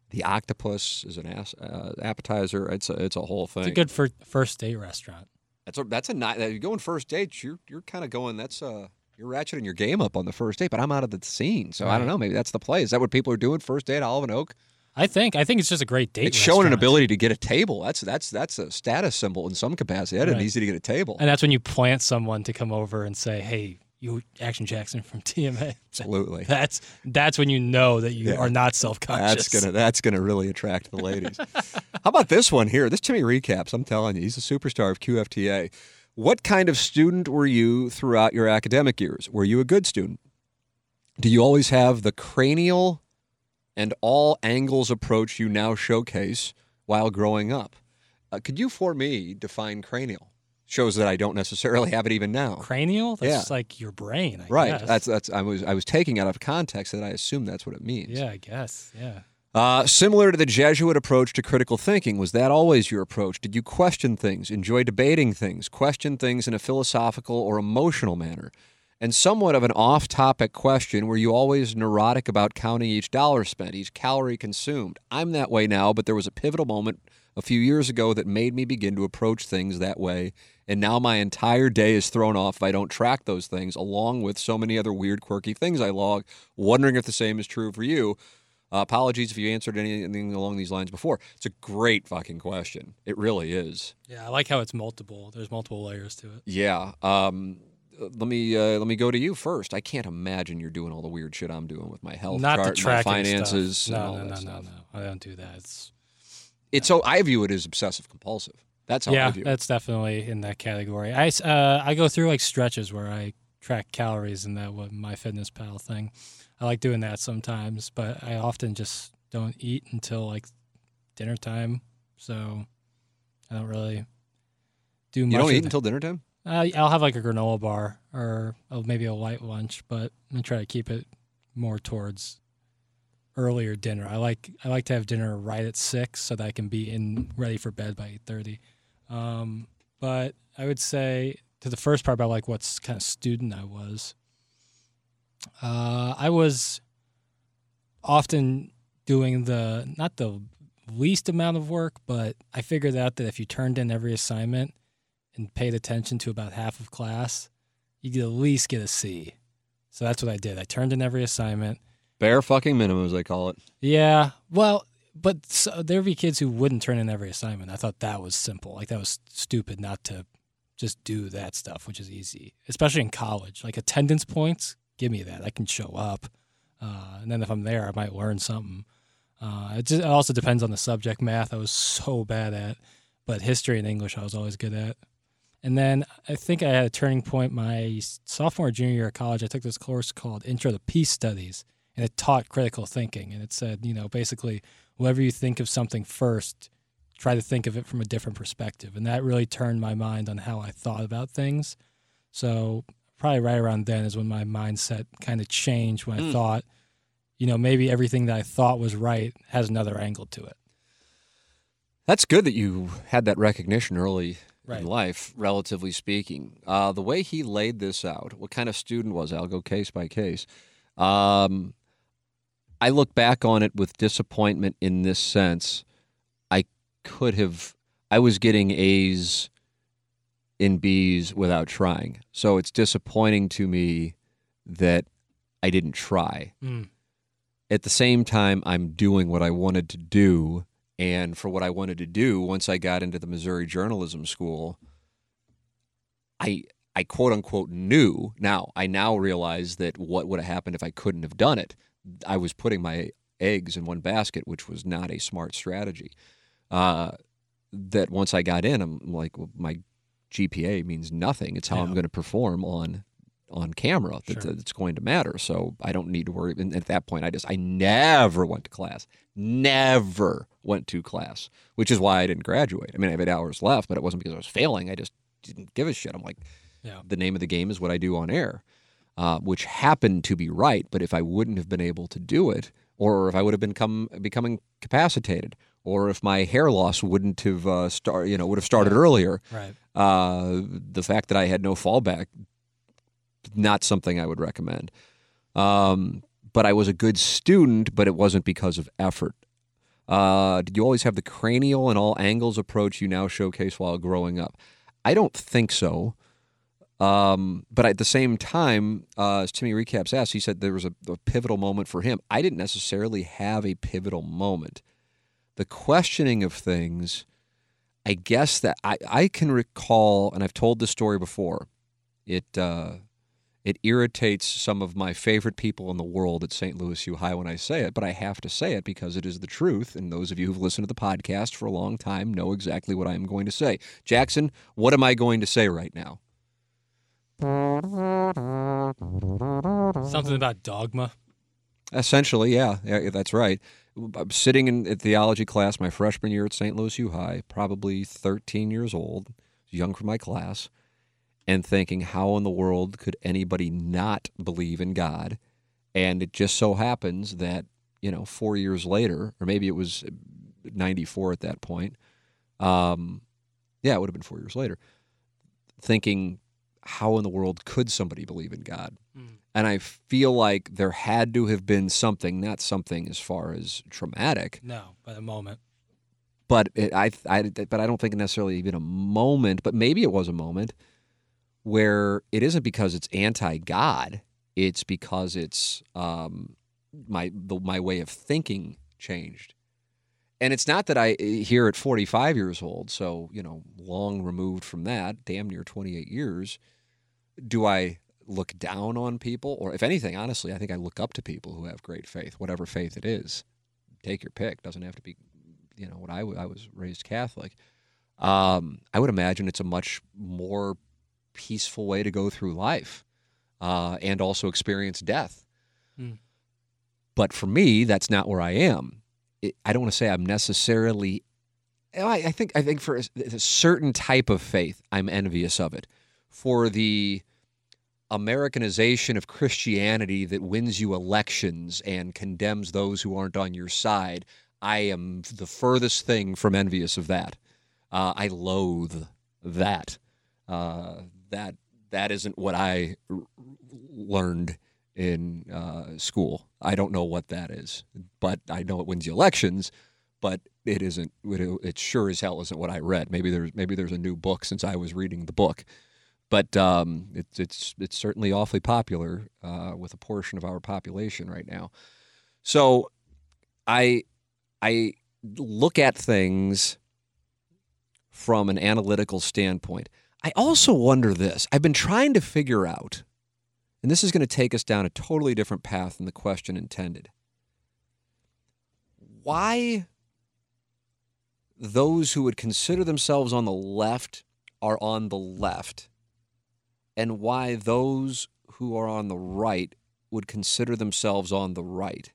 the octopus is an ass, uh, appetizer. It's a, it's a whole thing. It's a good fir- first date restaurant. That's a that's a night. You're going first dates. You're you're kind of going. That's uh you're ratcheting your game up on the first date. But I'm out of the scene, so I don't know. Maybe that's the play. Is that what people are doing? First date, Olive and Oak. I think. I think it's just a great date. it's showing an ability to get a table. That's that's that's a status symbol in some capacity. That isn't Right. easy to get a table. And that's when you plant someone to come over and say, "Hey, you, Action Jackson from TMA." Absolutely. That's that's when you know that you Yeah. are not self-conscious. That's gonna that's gonna really attract the ladies. How about this one here? This Timmy recaps. I'm telling you, he's a superstar of QFTA. What kind of student were you throughout your academic years? Were you a good student? Do you always have the cranial and all angles approach you now showcase while growing up? Uh, could you, for me, define cranial? Shows that I don't necessarily have it even now. Cranial? That's Yeah. like your brain. I right. guess. That's that's I was I was taking out of context that I assume that's what it means. yeah, I guess. Yeah. Uh, similar to the Jesuit approach to critical thinking, was that always your approach? Did you question things, enjoy debating things, question things in a philosophical or emotional manner? And somewhat of an off topic question were you always neurotic about counting each dollar spent, each calorie consumed? I'm that way now, but there was a pivotal moment a few years ago that made me begin to approach things that way. And now my entire day is thrown off if I don't track those things, along with so many other weird, quirky things I log, wondering if the same is true for you. Uh, apologies if you answered anything along these lines before. It's a great fucking question. It really is. Yeah, I like how it's multiple. There's multiple layers to it. Yeah. Um, let me uh, let me go to you first. I can't imagine you're doing all the weird shit I'm doing with my health Not the chart, my tracking finances, stuff. and No, all no, no, stuff. no, no. I don't do that. It's It's so I view it as obsessive compulsive. That's how I yeah, view it. that's definitely in that category. I uh, I go through like stretches where I track calories in that with my Fitness Pal thing. I like doing that sometimes, but I often just don't eat until like dinner time. So I don't really do much. You don't eat until dinner time? Uh, I'll have like a granola bar or uh, maybe a light lunch, but I'm gonna try to keep it more towards earlier dinner. I like I like to have dinner right at six so that I can be in ready for bed by eight thirty. Um, but I would say to the first part about like what kind of student I was. Uh, I was often doing the not the least amount of work, but I figured out that if you turned in every assignment and paid attention to about half of class, you could at least get a C. So that's what I did. I turned in every assignment. Bare fucking minimum, as they call it. Yeah, well, but so, there'd be kids who wouldn't turn in every assignment. I thought that was simple. Like that was stupid not to just do that stuff, which is easy, especially in college. Like attendance points, give me that. I can show up, uh, and then if I'm there, I might learn something. Uh, it, just, it also depends on the subject. Math, I was so bad at, but history and English, I was always good at. And then I think I had a turning point my sophomore, junior year of college. I took this course called Intro to Peace Studies, and it taught critical thinking. And it said, you know, basically, whenever you think of something first, try to think of it from a different perspective. And that really turned my mind on how I thought about things. So probably right around then is when my mindset kind of changed when I Mm. thought, you know, maybe everything that I thought was right has another angle to it. That's good that you had that recognition early Right. in life, relatively speaking. Uh, the way he laid this out, what kind of student was? I? I'll go case by case. Um, I look back on it with disappointment in this sense. I could have, I was getting A's in B's without trying. So it's disappointing to me that I didn't try Mm. at the same time I'm doing what I wanted to do and for what I wanted to do once I got into the Missouri Journalism School I I quote unquote knew. Now I now realize that what would have happened if I couldn't have done it. I was putting my eggs in one basket which was not a smart strategy. Uh, that once I got in I'm like well, my GPA means nothing. It's how I'm going to perform on on camera that, Sure. that's going to matter. So I don't need to worry. And at that point, I just I never went to class, never went to class, which is why I didn't graduate. I mean, I had hours left, but it wasn't because I was failing. I just didn't give a shit. I'm like, Yeah. the name of the game is what I do on air, uh, which happened to be right. But if I wouldn't have been able to do it, or if I would have become becoming capacitated, or if my hair loss wouldn't have uh, start, you know, would have started earlier, Right. uh, the fact that I had no fallback, not something I would recommend. Um, but I was a good student, but it wasn't because of effort. Uh, did you always have the cranial and all angles approach you now showcase while growing up? I don't think so. Um, but at the same time, uh, as Timmy Recaps asked, he said there was a, a pivotal moment for him. I didn't necessarily have a pivotal moment. The questioning of things, I guess that I, I can recall, and I've told this story before. It uh, it irritates some of my favorite people in the world at St. Louis U High when I say it, but I have to say it because it is the truth. And those of you who've listened to the podcast for a long time know exactly what I am going to say. Jackson, what am I going to say right now? Something about dogma. Essentially, yeah, yeah that's right. I'm sitting in a theology class my freshman year at St. Louis U High, probably 13 years old, young for my class, and thinking, how in the world could anybody not believe in God? And it just so happens that, you know, four years later, or maybe it was 94 at that point, um, yeah, it would have been four years later, thinking, how in the world could somebody believe in God? And I feel like there had to have been something, not something as far as traumatic, No, by the moment. but it, I, I, but I don't think necessarily even a moment, but maybe it was a moment where it isn't because it's anti-God, it's because it's um, my the, my way of thinking changed, and it's not that I here at 45 years old, so you know, long removed from that, damn near 28 years, do I look down on people, or if anything, honestly, I think I look up to people who have great faith, whatever faith it is. Take your pick. Doesn't have to be, you know, what I, I was raised Catholic. Um, I would imagine it's a much more peaceful way to go through life uh, and also experience death. Hmm. But for me, that's not where I am. It, I don't want to say I'm necessarily. I, I think I think for a, a certain type of faith, I'm envious of it. For the Americanization of Christianity that wins you elections and condemns those who aren't on your side, I am the furthest thing from envious of that. Uh, I loathe that. Uh, that that isn't what I r- learned in uh, school. I don't know what that is, but I know it wins you elections. But it isn't. It, it sure as hell isn't what I read. Maybe there's maybe there's a new book since I was reading the book but um, it's it's it's certainly awfully popular uh, with a portion of our population right now. So, I I look at things from an analytical standpoint. I also wonder this. I've been trying to figure out, and this is going to take us down a totally different path than the question intended. Why those who would consider themselves on the left are on the left and why those who are on the right would consider themselves on the right.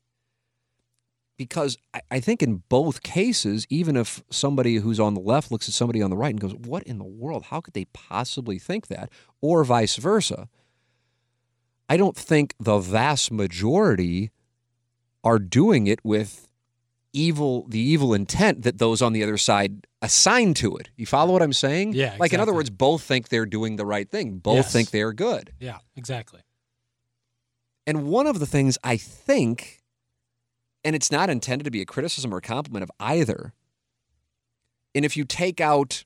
Because I, I think in both cases, even if somebody who's on the left looks at somebody on the right and goes, What in the world? How could they possibly think that? Or vice versa. I don't think the vast majority are doing it with evil the evil intent that those on the other side assign to it. You follow what I'm saying? Yeah, Like in other words, both think they're doing the right thing. Both Yes. think they are good. Yeah, exactly. And one of the things I think, and it's not intended to be a criticism or a compliment of either, and if you take out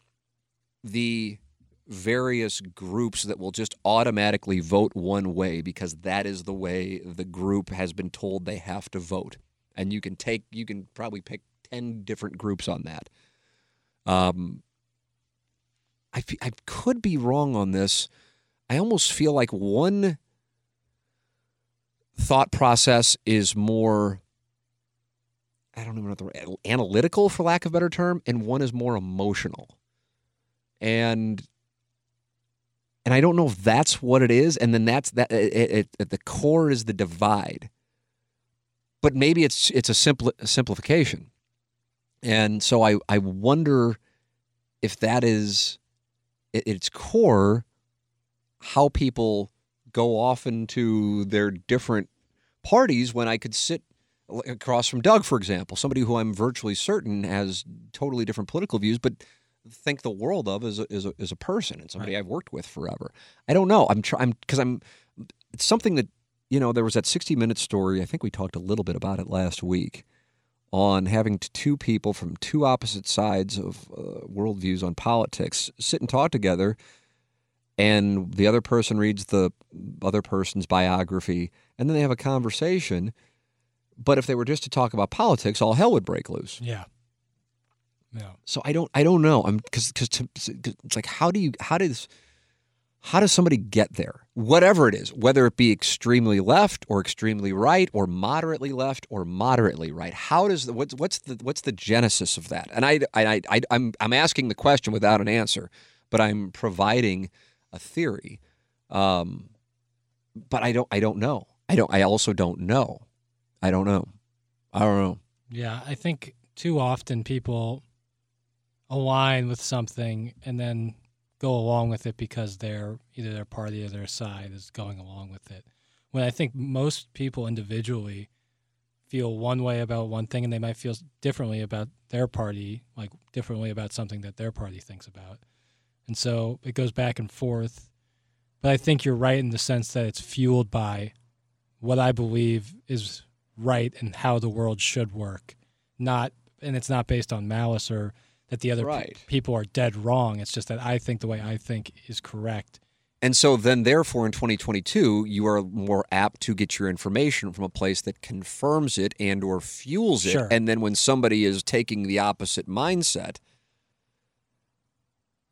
the various groups that will just automatically vote one way because that is the way the group has been told they have to vote, and you can take, you can probably pick 10 different groups on that. Um, I, I could be wrong on this. I almost feel like one thought process is more I don't even know the analytical for lack of a better term and one is more emotional. And and I don't know if that's what it is. And then that's that. It, it, at the core is the divide. But maybe it's it's a simple simplification, and so I I wonder if that is at its core how people go off into their different parties when I could sit across from Doug, for example, somebody who I'm virtually certain has totally different political views, but think the world of as a, as a, as a person and somebody right. I've worked with forever. I don't know. I'm trying because I'm. It's something that you know. There was that 60 minute story. I think we talked a little bit about it last week on having two people from two opposite sides of uh, worldviews on politics sit and talk together, and the other person reads the other person's biography, and then they have a conversation. But if they were just to talk about politics, all hell would break loose. Yeah. Yeah. So I don't I don't know. I'm because because it's like how do you how does how does somebody get there? Whatever it is, whether it be extremely left or extremely right or moderately left or moderately right. How does the what's what's the what's the genesis of that? And I I, I I'm I'm asking the question without an answer, but I'm providing a theory. Um, but I don't I don't know. I don't I also don't know. I don't know. I don't know. Yeah, I think too often people align with something and then go along with it because they're either their party or their side is going along with it. When I think most people individually feel one way about one thing and they might feel differently about their party, like differently about something that their party thinks about. And so it goes back and forth. But I think you're right in the sense that it's fueled by what I believe is right and how the world should work. Not and it's not based on malice or that the other right. pe- people are dead wrong. It's just that I think the way I think is correct. And so then therefore in 2022 you are more apt to get your information from a place that confirms it and or fuels it sure. and then when somebody is taking the opposite mindset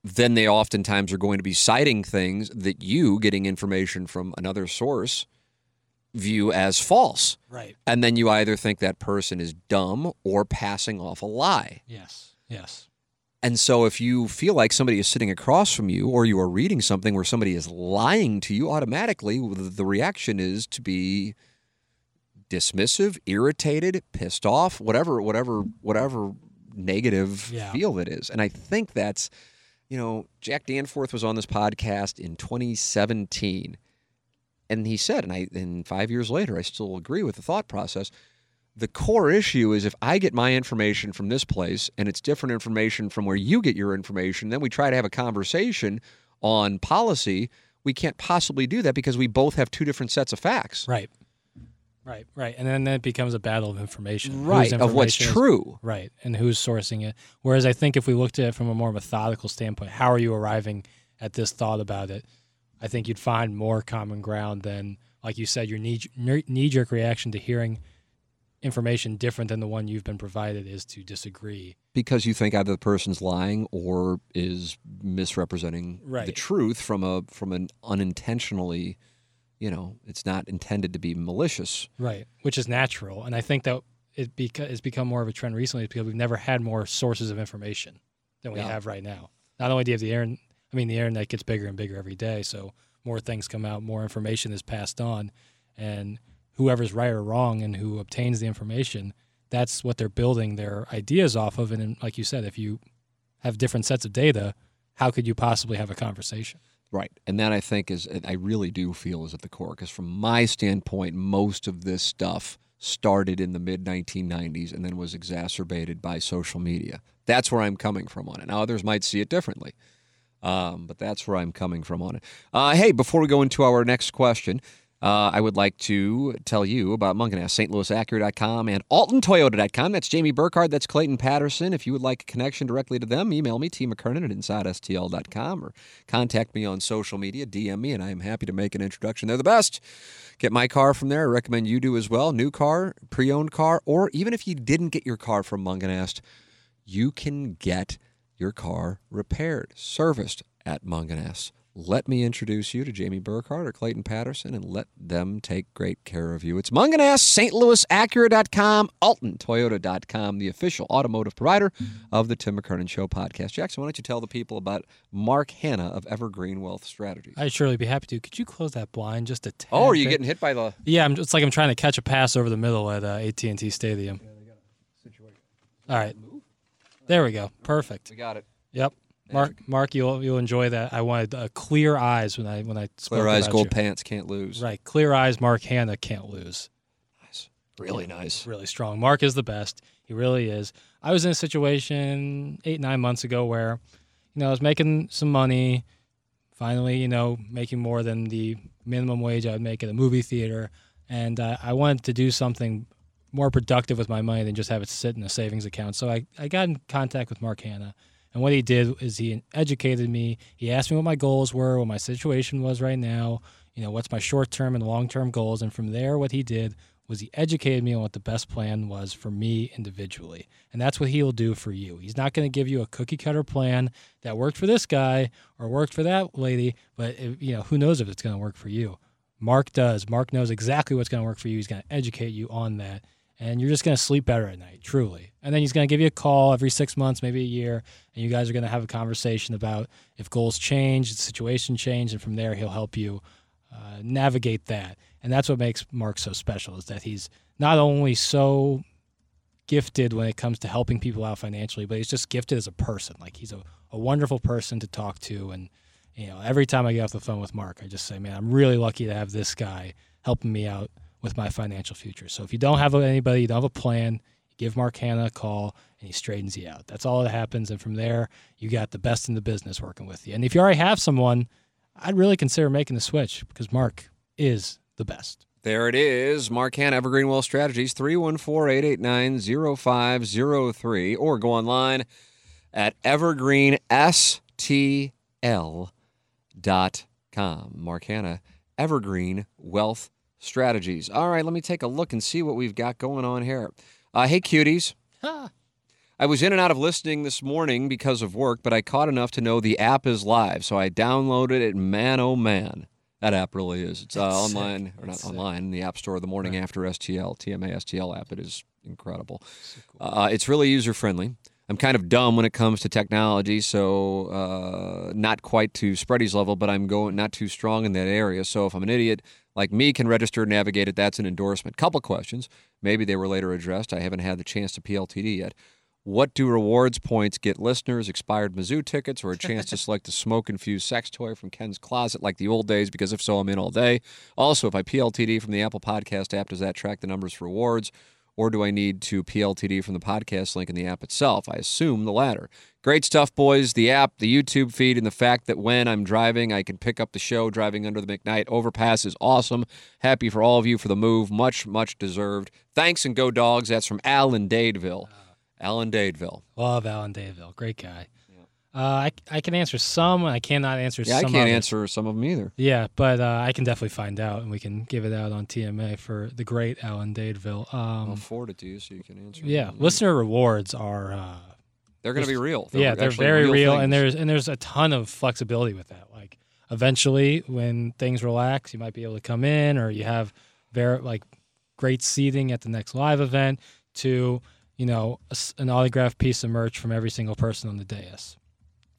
then they oftentimes are going to be citing things that you getting information from another source view as false. Right. And then you either think that person is dumb or passing off a lie. Yes. Yes. And so if you feel like somebody is sitting across from you or you are reading something where somebody is lying to you, automatically the reaction is to be dismissive, irritated, pissed off, whatever whatever whatever negative yeah. feel it is. And I think that's you know, Jack Danforth was on this podcast in 2017 and he said and I and 5 years later I still agree with the thought process the core issue is if I get my information from this place and it's different information from where you get your information, then we try to have a conversation on policy. We can't possibly do that because we both have two different sets of facts. Right. Right, right. And then it becomes a battle of information. Right, information of what's is, true. Right, and who's sourcing it. Whereas I think if we looked at it from a more methodical standpoint, how are you arriving at this thought about it? I think you'd find more common ground than, like you said, your knee jerk reaction to hearing – information different than the one you've been provided is to disagree. Because you think either the person's lying or is misrepresenting right. the truth from a from an unintentionally, you know, it's not intended to be malicious. Right, which is natural, and I think that it beca- has become more of a trend recently because we've never had more sources of information than we yeah. have right now. Not only do you have the air, I mean, the internet gets bigger and bigger every day, so more things come out, more information is passed on, and whoever's right or wrong and who obtains the information, that's what they're building their ideas off of. And like you said, if you have different sets of data, how could you possibly have a conversation? Right. And that I think is, I really do feel is at the core. Because from my standpoint, most of this stuff started in the mid 1990s and then was exacerbated by social media. That's where I'm coming from on it. Now, others might see it differently. Um, but that's where I'm coming from on it. Uh, hey, before we go into our next question, uh, I would like to tell you about Mungenast, stlouisacura.com and altontoyota.com. That's Jamie Burkhardt. That's Clayton Patterson. If you would like a connection directly to them, email me, T. McKernan at InsideSTL.com or contact me on social media, DM me, and I am happy to make an introduction. They're the best. Get my car from there. I recommend you do as well. New car, pre owned car, or even if you didn't get your car from Mungenast, you can get your car repaired, serviced at Mungenast let me introduce you to Jamie Burkhardt or Clayton Patterson and let them take great care of you. It's Mungenast, St. Louis Acura.com, Alton Toyota.com, the official automotive provider of the Tim McKernan Show podcast. Jackson, why don't you tell the people about Mark Hanna of Evergreen Wealth Strategies? I'd surely be happy to. Could you close that blind just a tad? oh, are you bit? getting hit by the. Yeah, I'm, it's like I'm trying to catch a pass over the middle at uh, AT&T Stadium. All right, there we go. Perfect. We got it. Yep. Mark, Mark, you'll you'll enjoy that. I wanted uh, clear eyes when I when I spoke Clear eyes, about gold you. pants, can't lose. Right, clear eyes. Mark Hanna can't lose. Nice. Really nice. Really strong. Mark is the best. He really is. I was in a situation eight nine months ago where, you know, I was making some money. Finally, you know, making more than the minimum wage I would make at a movie theater, and uh, I wanted to do something more productive with my money than just have it sit in a savings account. So I, I got in contact with Mark Hanna. And what he did is he educated me. He asked me what my goals were, what my situation was right now, you know, what's my short term and long term goals. And from there, what he did was he educated me on what the best plan was for me individually. And that's what he will do for you. He's not going to give you a cookie cutter plan that worked for this guy or worked for that lady, but you know, who knows if it's going to work for you. Mark does. Mark knows exactly what's going to work for you. He's going to educate you on that. And you're just going to sleep better at night, truly. And then he's going to give you a call every six months, maybe a year, and you guys are going to have a conversation about if goals change, the situation change, and from there he'll help you uh, navigate that. And that's what makes Mark so special is that he's not only so gifted when it comes to helping people out financially, but he's just gifted as a person. Like he's a, a wonderful person to talk to. And, you know, every time I get off the phone with Mark, I just say, man, I'm really lucky to have this guy helping me out with my financial future. So if you don't have anybody, you don't have a plan, give Mark Hanna a call and he straightens you out. That's all that happens. And from there, you got the best in the business working with you. And if you already have someone, I'd really consider making the switch because Mark is the best. There it is. Mark Hanna, Evergreen Wealth Strategies, 314 889 0503, or go online at evergreenstl.com. Mark Hanna, Evergreen Wealth Strategies. All right, let me take a look and see what we've got going on here. Uh, hey, cuties. I was in and out of listening this morning because of work, but I caught enough to know the app is live, so I downloaded it. Man, oh man, that app really is. It's uh, online, or not online, in the App Store the morning after STL, TMA STL app. It is incredible. Uh, it's really user friendly. I'm kind of dumb when it comes to technology, so uh, not quite to Spready's level, but I'm going not too strong in that area. So if I'm an idiot like me, can register and navigate it, that's an endorsement. Couple questions. Maybe they were later addressed. I haven't had the chance to PLTD yet. What do rewards points get listeners? Expired Mizzou tickets or a chance to select a smoke infused sex toy from Ken's closet like the old days? Because if so, I'm in all day. Also, if I PLTD from the Apple Podcast app, does that track the numbers for rewards? Or do I need to PLTD from the podcast link in the app itself? I assume the latter. Great stuff, boys. The app, the YouTube feed, and the fact that when I'm driving, I can pick up the show driving under the McKnight overpass is awesome. Happy for all of you for the move. Much, much deserved. Thanks and go, dogs. That's from Alan Dadeville. Uh, Alan Dadeville. Love Alan Dadeville. Great guy. Uh, I, I can answer some, I cannot answer some. Yeah, I can't answer some of them either. Yeah, but uh, I can definitely find out, and we can give it out on TMA for the great Alan Dadeville. I'll Um, forward it to you so you can answer. yeah, them. listener rewards are. Uh, They're going to be real. yeah, they're very real, things. and there's and there's a ton of flexibility with that. Like eventually, when things relax, you might be able to come in, or you have very like great seating at the next live event. To you know, an autographed piece of merch from every single person on the dais.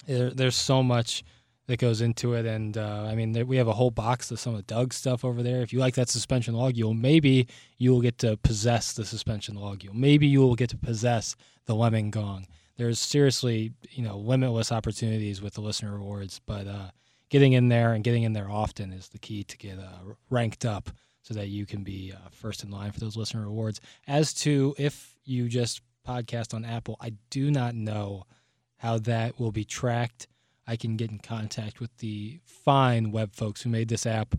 There, there's so much that goes into it, and uh, I mean, there, we have a whole box of some of Doug's stuff over there. If you like that suspension log, you'll maybe you will get to possess the suspension logule. Maybe you will get to possess the lemming gong there's seriously you know limitless opportunities with the listener rewards but uh, getting in there and getting in there often is the key to get uh, ranked up so that you can be uh, first in line for those listener rewards as to if you just podcast on apple i do not know how that will be tracked i can get in contact with the fine web folks who made this app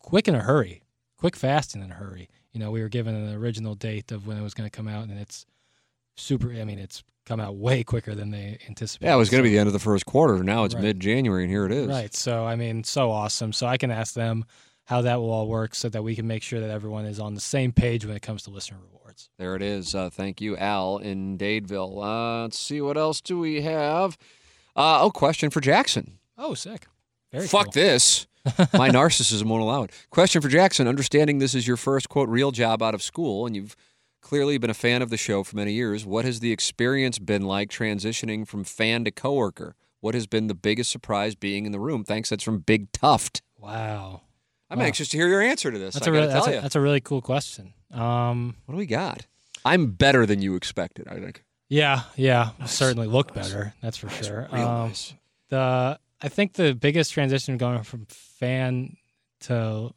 quick in a hurry quick fast and in a hurry you know we were given an original date of when it was going to come out and it's super i mean it's come out way quicker than they anticipated Yeah, it was going to be the end of the first quarter. Now it's Right. mid January, and here it is. right so i mean so awesome so i can ask them how that will all work so that we can make sure that everyone is on the same page when it comes to listener rewards There it is. Uh, thank you, Al in Dadeville. Uh, let's see what else do we have. Uh, oh, question for Jackson. oh sick Very Fuck cool. this. My narcissism won't allow it. Question for Jackson. Understanding this is your first, quote, real job out of school, and you've clearly been a fan of the show for many years, what has the experience been like transitioning from fan to coworker? What has been the biggest surprise being in the room? Thanks. That's from Big Tuft. Wow. I'm Wow. anxious to hear your answer to this. That's I a really, that's, a, that's a really cool question. Um, What do we got? I'm better than you expected, I think. yeah, yeah, certainly look better. That's for sure. Um, the I think the biggest transition going from fan to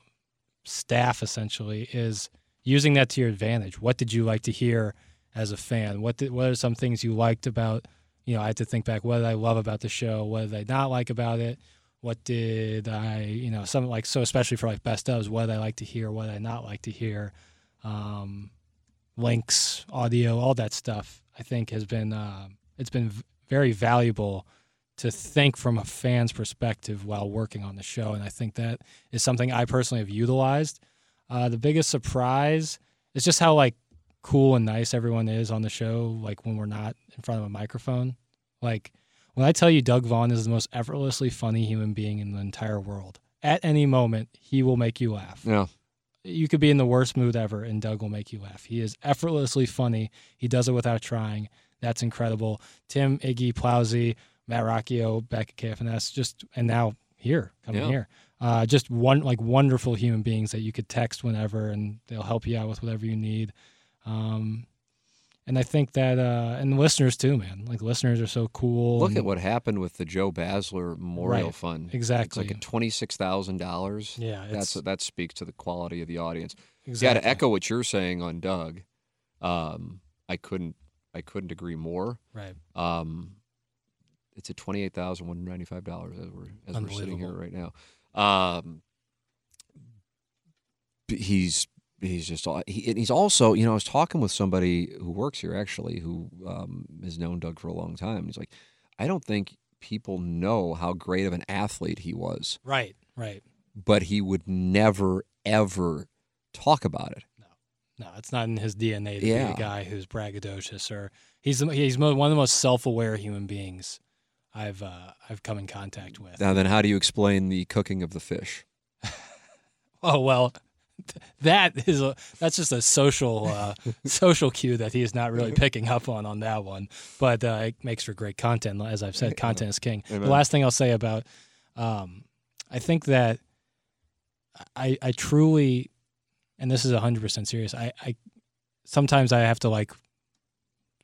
staff essentially is using that to your advantage. What did you like to hear as a fan? What did, what are some things you liked about? You know, I had to think back. What did I love about the show? What did I not like about it? What did I, you know, some like so especially for like best ofs. What did I like to hear? What did I not like to hear? Um, links, audio, all that stuff. I think has been uh, it's been very valuable to think from a fan's perspective while working on the show, and I think that is something I personally have utilized. Uh, the biggest surprise is just how like cool and nice everyone is on the show. Like when we're not in front of a microphone, like when I tell you Doug Vaughn is the most effortlessly funny human being in the entire world. At any moment, he will make you laugh Yeah. You could be in the worst mood ever and Doug will make you laugh. He is effortlessly funny. He does it without trying. That's incredible. Tim, Iggy, Plowsy, Matt Rocchio, back at KFNS, just and now here, coming Yeah. here. Uh, just one like wonderful human beings that you could text whenever and they'll help you out with whatever you need. Um, and I think that uh, and listeners too, man. Like listeners are so cool. Look and- at what happened with the Joe Basler Memorial Right. Fund. Exactly. It's like a twenty-six thousand dollars. Yeah, that's that speaks to the quality of the audience. exactly. Yeah, to echo what you're saying on Doug, um, I couldn't I couldn't agree more. right. Um, it's at twenty eight thousand one ninety five dollars as we're as we're sitting here right now. Um, he's he's just he, he's also you know I was talking with somebody who works here actually who um, has known Doug for a long time. He's like, I don't think people know how great of an athlete he was, Right. Right. but he would never ever talk about it. No, no, it's not in his DNA to be a guy who's braggadocious or he's the- he's one of the most self-aware human beings I've uh, I've come in contact with. Now then, how do you explain the cooking of the fish? Oh well, that is a that's just a social uh, social cue that he is not really picking up on on that one. But uh, it makes for great content. As I've said, content is king. Amen. The last thing I'll say about, um, I think that I I truly, and this is hundred percent serious. I I sometimes I have to like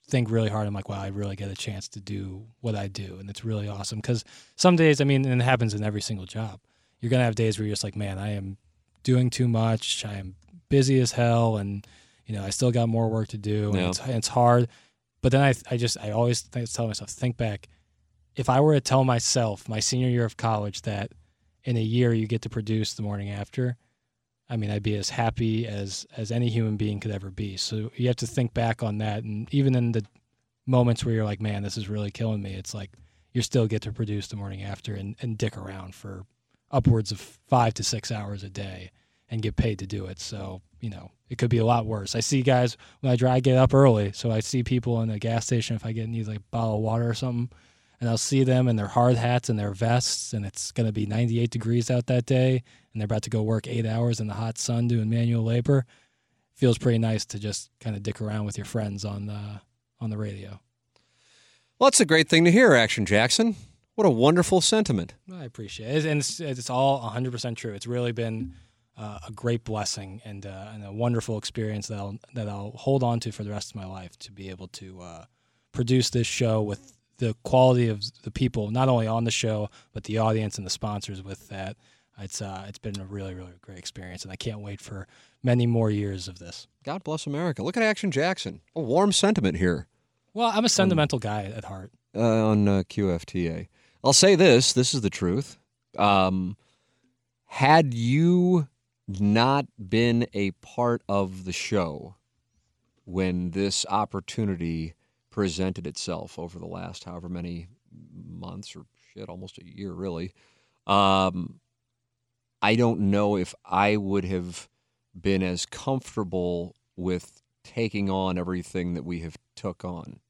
think really hard. I'm like, wow, I really get a chance to do what I do, and it's really awesome. Because some days, I mean, and it happens in every single job. You're gonna have days where you're just like, man, I am doing too much. I am busy as hell, and you know, I still got more work to do, and Yeah. it's, it's hard. But then I, I just, I always think, tell myself, think back. If I were to tell myself my senior year of college that in a year you get to produce the morning after, I mean, I'd be as happy as as any human being could ever be. So you have to think back on that, and even in the moments where you're like, man, this is really killing me, it's like you still get to produce the morning after and, and dick around for upwards of five to six hours a day and get paid to do it. So, you know, it could be a lot worse. I see guys when I drive, I get up early. So I see people in the gas station if I get need like a bottle of water or something, and I'll see them in their hard hats and their vests, and it's going to be 98 degrees out that day, and they're about to go work eight hours in the hot sun doing manual labor. Feels pretty nice to just kind of dick around with your friends on the on the radio. Well, that's a great thing to hear, Action Jackson. What a wonderful sentiment. I appreciate it, and it's, it's all 100 percent true. It's really been uh, a great blessing and uh, and a wonderful experience that I'll that I'll hold on to for the rest of my life to be able to uh, produce this show with the quality of the people, not only on the show but the audience and the sponsors. With that, it's uh, it's been a really really great experience, and I can't wait for many more years of this. God bless America. Look at Action Jackson. A warm sentiment here Well, I'm a sentimental guy at heart. uh, on uh, QFTA. I'll say this this is the truth. Um, had you not been a part of the show when this opportunity presented itself over the last however many months or shit, almost a year really, um, I don't know if I would have been as comfortable with taking on everything that we have took on.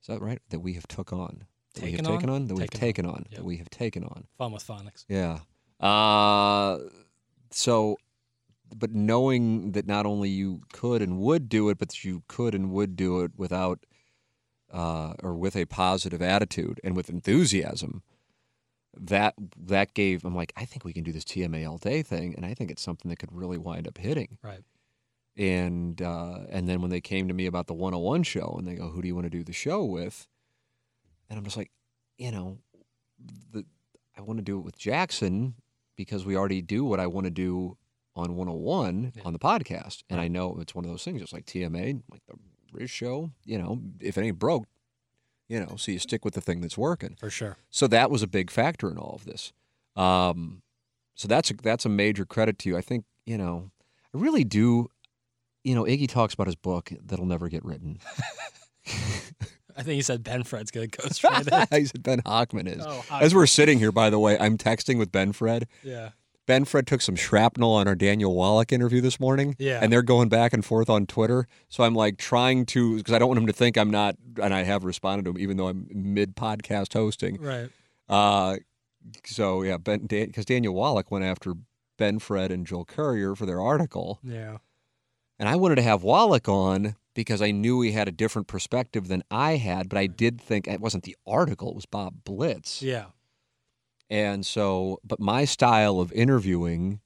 Is that right? That we have took on. That we have Taken taken on? that we've Taken on. taken on, Yep. that we have taken on. Fun with phonics. Yeah. Uh, so, but knowing that not only you could and would do it, but that you could and would do it without, uh, or with a positive attitude and with enthusiasm, that that gave. I'm like, I think we can do this TMA all day thing, and I think it's something that could really wind up hitting. Right. And uh, and then when they came to me about the 101 show, and they go, "Who do you want to do the show with?" And I'm just like, you know, the I want to do it with Jackson because we already do what I want to do on 101 Yeah. on the podcast, and I know it's one of those things, just like TMA, like the Riz show. You know, if it ain't broke, you know, so you stick with the thing that's working. For sure. So that was a big factor in all of this. Um, so that's a, that's a major credit to you. I think you know, I really do. You know, Iggy talks about his book that'll never get written. I think he said Ben Fred's going to ghostwrite it. he said Ben Hochman is. Oh, As we're sitting here, by the way, I'm texting with Ben Fred. yeah. Ben Fred took some shrapnel on our Daniel Wallach interview this morning. Yeah. And they're going back and forth on Twitter. So I'm like trying to, because I don't want him to think I'm not, and I have responded to him, even though I'm mid podcast hosting. Right. Uh, so yeah, Ben, because Daniel Wallach went after Ben Fred and Joel Currier for their article. Yeah. And I wanted to have Wallach on because I knew he had a different perspective than I had, but I did think it wasn't the article, it was Bob Blitz. Yeah. And so, but my style of interviewing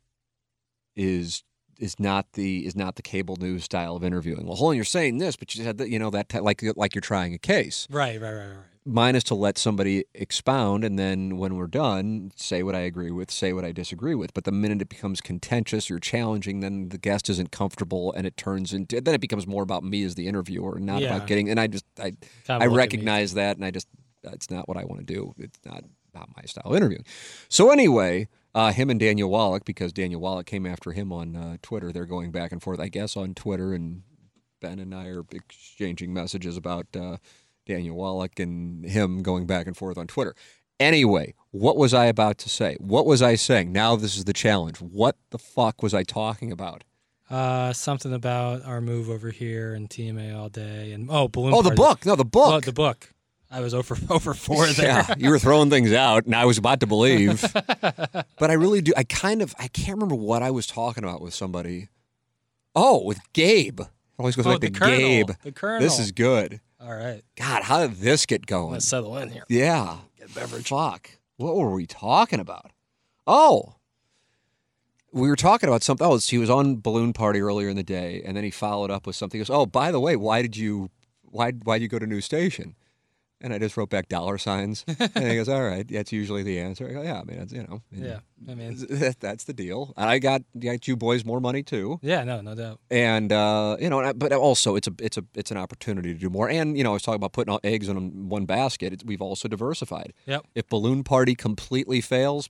is is not the is not the cable news style of interviewing. Well, hold on, you're saying this, but you said that you know that like like you're trying a case. Right. Right. Right. Right. Mine is to let somebody expound, and then when we're done, say what I agree with, say what I disagree with. But the minute it becomes contentious or challenging, then the guest isn't comfortable, and it turns into then it becomes more about me as the interviewer, not Yeah. about getting. And I just I Kind of I look at me. recognize that, and I just it's not what I want to do. It's not not my style of interviewing. So anyway, uh, him and Daniel Wallach, because Daniel Wallach came after him on uh, Twitter. They're going back and forth, I guess, on Twitter, and Ben and I are exchanging messages about uh, Daniel Wallach and him going back and forth on Twitter. Anyway, what was I about to say? What was I saying? Now this is the challenge. What the fuck was I talking about? Uh, something about our move over here and TMA all day and oh, balloon. Oh, the party. book. No, the book. Oh, the book. I was over over four there. Yeah, you were throwing things out, and I was about to believe. but I really do. I kind of. I can't remember what I was talking about with somebody. Oh, with Gabe. It always goes Oh, back the to Colonel. Gabe. The Colonel. This is good. All right. God, how did this get going? Let's settle in here. Yeah. Get beverage. Fuck. What were we talking about? Oh. We were talking about something. else. he was on Balloon Party earlier in the day, and then he followed up with something. He goes, "Oh, by the way, why did you, why, why did you go to New Station?" And I just wrote back dollar signs, and he goes, "All right, that's usually the answer." I go, "Yeah, I mean, it's, you know, Yeah. I mean, that, that's the deal." And I got, got you boys more money too yeah. No, no doubt. and uh, you know, and I- but also it's a it's a it's an opportunity to do more. And you know, I was talking about putting all eggs in one basket. It's, we've also diversified. Yep. If Balloon Party completely fails,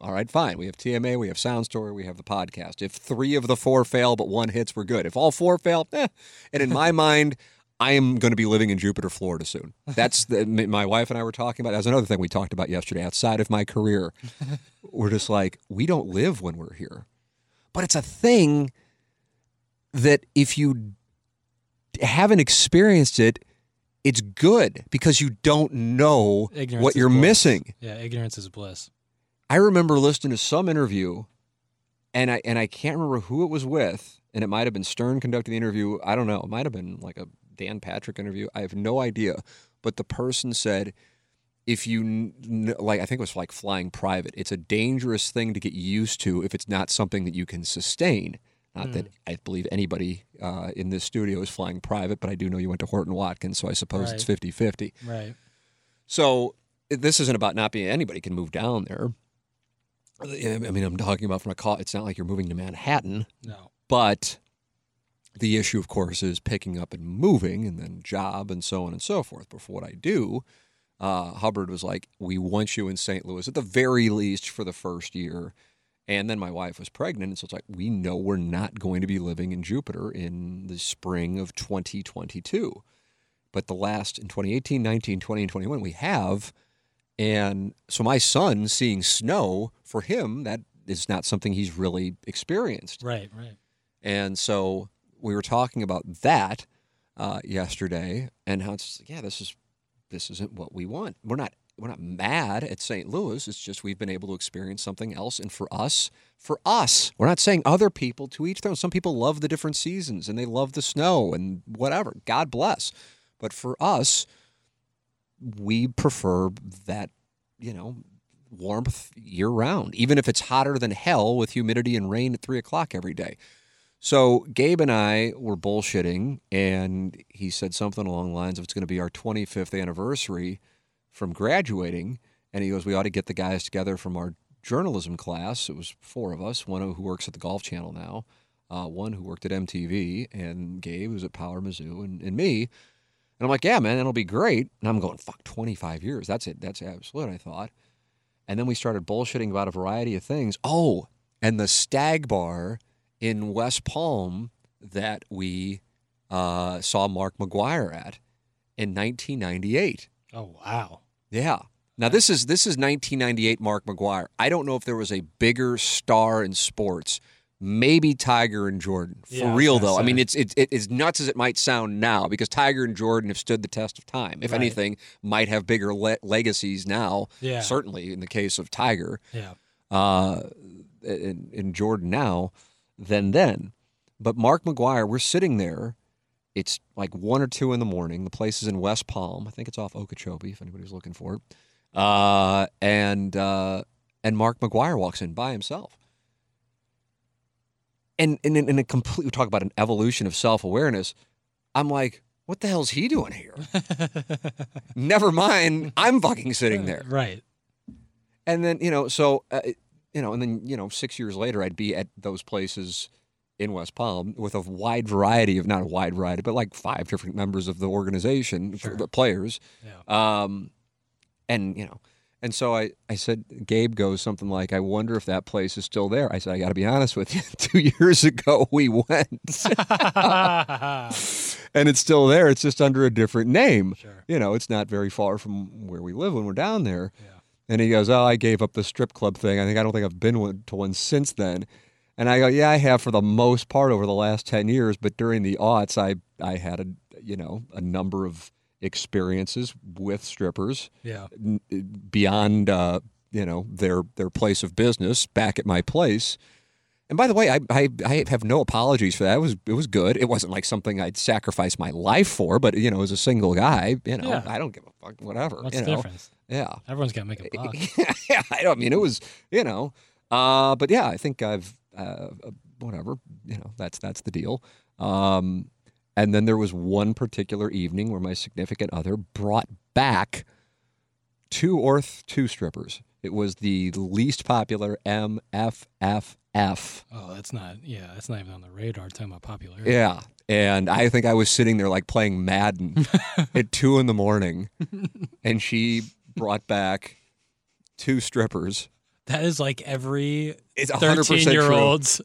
all right, fine. We have TMA, we have Sound Story, we have the podcast. If three of the four fail but one hits, we're good. If all four fail, eh. And in my mind. I am going to be living in Jupiter, Florida soon. That's the, my wife and I were talking about. That's another thing we talked about yesterday. Outside of my career, we're just like we don't live when we're here, but it's a thing that if you haven't experienced it, it's good because you don't know Ignorance what you're bliss. missing. Yeah. Ignorance is bliss. I remember listening to some interview, and I and I can't remember who it was with, and it might have been Stern conducting the interview. I don't know. It might have been like a Dan Patrick interview. I have no idea. But the person said, if you like, I think it was like flying private. It's a dangerous thing to get used to if it's not something that you can sustain. Not that I believe anybody uh, in this studio is flying private, but I do know you went to Horton Watkins, so I suppose it's Right. 50 50. Right. So this isn't about not being anybody can move down there. I mean, I'm talking about from a call. It's not like you're moving to Manhattan, No. but the issue, of course, is picking up and moving, and then job and so on and so forth. But for what I do, uh, Hubbard was like, "We want you in St. Louis at the very least for the first year." And then my wife was pregnant, and so it's like we know we're not going to be living in Jupiter in the spring of 2022. But the last in 2018, 19, 20, and 21, we have. And so my son seeing snow for him, that is not something he's really experienced. Right. Right. And so we were talking about that uh, yesterday and how it's, yeah, this is this isn't what we want. We're not we're not mad at St. Louis. It's just we've been able to experience something else. And for us, for us, we're not saying other people to each their own. Some people love the different seasons and they love the snow and whatever. God bless. But for us, we prefer that, you know, warmth year round, even if it's hotter than hell with humidity and rain at three o'clock every day. So Gabe and I were bullshitting, and he said something along the lines of it's going to be our 25th anniversary from graduating. And he goes, We ought to get the guys together from our journalism class. It was four of us, one who works at the Golf Channel now, uh, one who worked at MTV, and Gabe, who's at Power Mizzou, and, and me. And I'm like, Yeah, man, it'll be great. And I'm going, Fuck, 25 years. That's it. That's absolute, I thought. And then we started bullshitting about a variety of things. Oh, and the Stag Bar in West Palm that we uh, saw Mark McGwire at in 1998. Oh wow. Yeah. Now this is this is 1998 Mark McGwire. I don't know if there was a bigger star in sports. Maybe Tiger and Jordan. For Yeah, real though. I mean it's it's it, as nuts as it might sound now because Tiger and Jordan have stood the test of time. If Right. anything, might have bigger le- legacies now. Yeah. Certainly in the case of Tiger Yeah. uh, in, in Jordan now than then. But Mark McGwire, we're sitting there. It's like one or two in the morning. The place is in West Palm. I think it's off Okeechobee, if anybody's looking for it. Uh, and uh, and Mark McGwire walks in by himself. And and in, in a complete, we talk about an evolution of self awareness. I'm like, what the hell's he doing here? Never mind, I'm fucking sitting there. Right. And then, you know, so, uh, you know, and then, you know, six years later, I'd be at those places in West Palm with a wide variety of, not a wide variety, but like five different members of the organization, Sure. the players. Yeah. Um, and, you know, and so I, I said, Gabe goes something like, I wonder if that place is still there. I said, I got to be honest with you. Two years ago, we went and it's still there. It's just under a different name. Sure. You know, it's not very far from where we live when we're down there. Yeah. And he goes, "Oh, I gave up the strip club thing. I think I don't think I've been to one since then." And I go, "Yeah, I have for the most part over the last ten years, but during the aughts, I I had a you know a number of experiences with strippers yeah. n- beyond uh, you know their their place of business back at my place." And by the way, I, I I have no apologies for that. It was it was good. It wasn't like something I'd sacrifice my life for, but you know, as a single guy, you know, Yeah. I don't give a fuck. Whatever. What's you the know? difference? Yeah. Everyone's got to make a buck. yeah, I don't I mean it was, you know, uh, but yeah, I think I've uh, uh, whatever, you know, that's that's the deal. Um, and then there was one particular evening where my significant other brought back two or th- two strippers. It was the least popular MFFF. Oh, that's not. Yeah, that's not even on the radar. Talking about popularity. Yeah. And I think I was sitting there like playing Madden at two in the morning, and she brought back two strippers. That is like every It's 100% true. thirteen-year-old's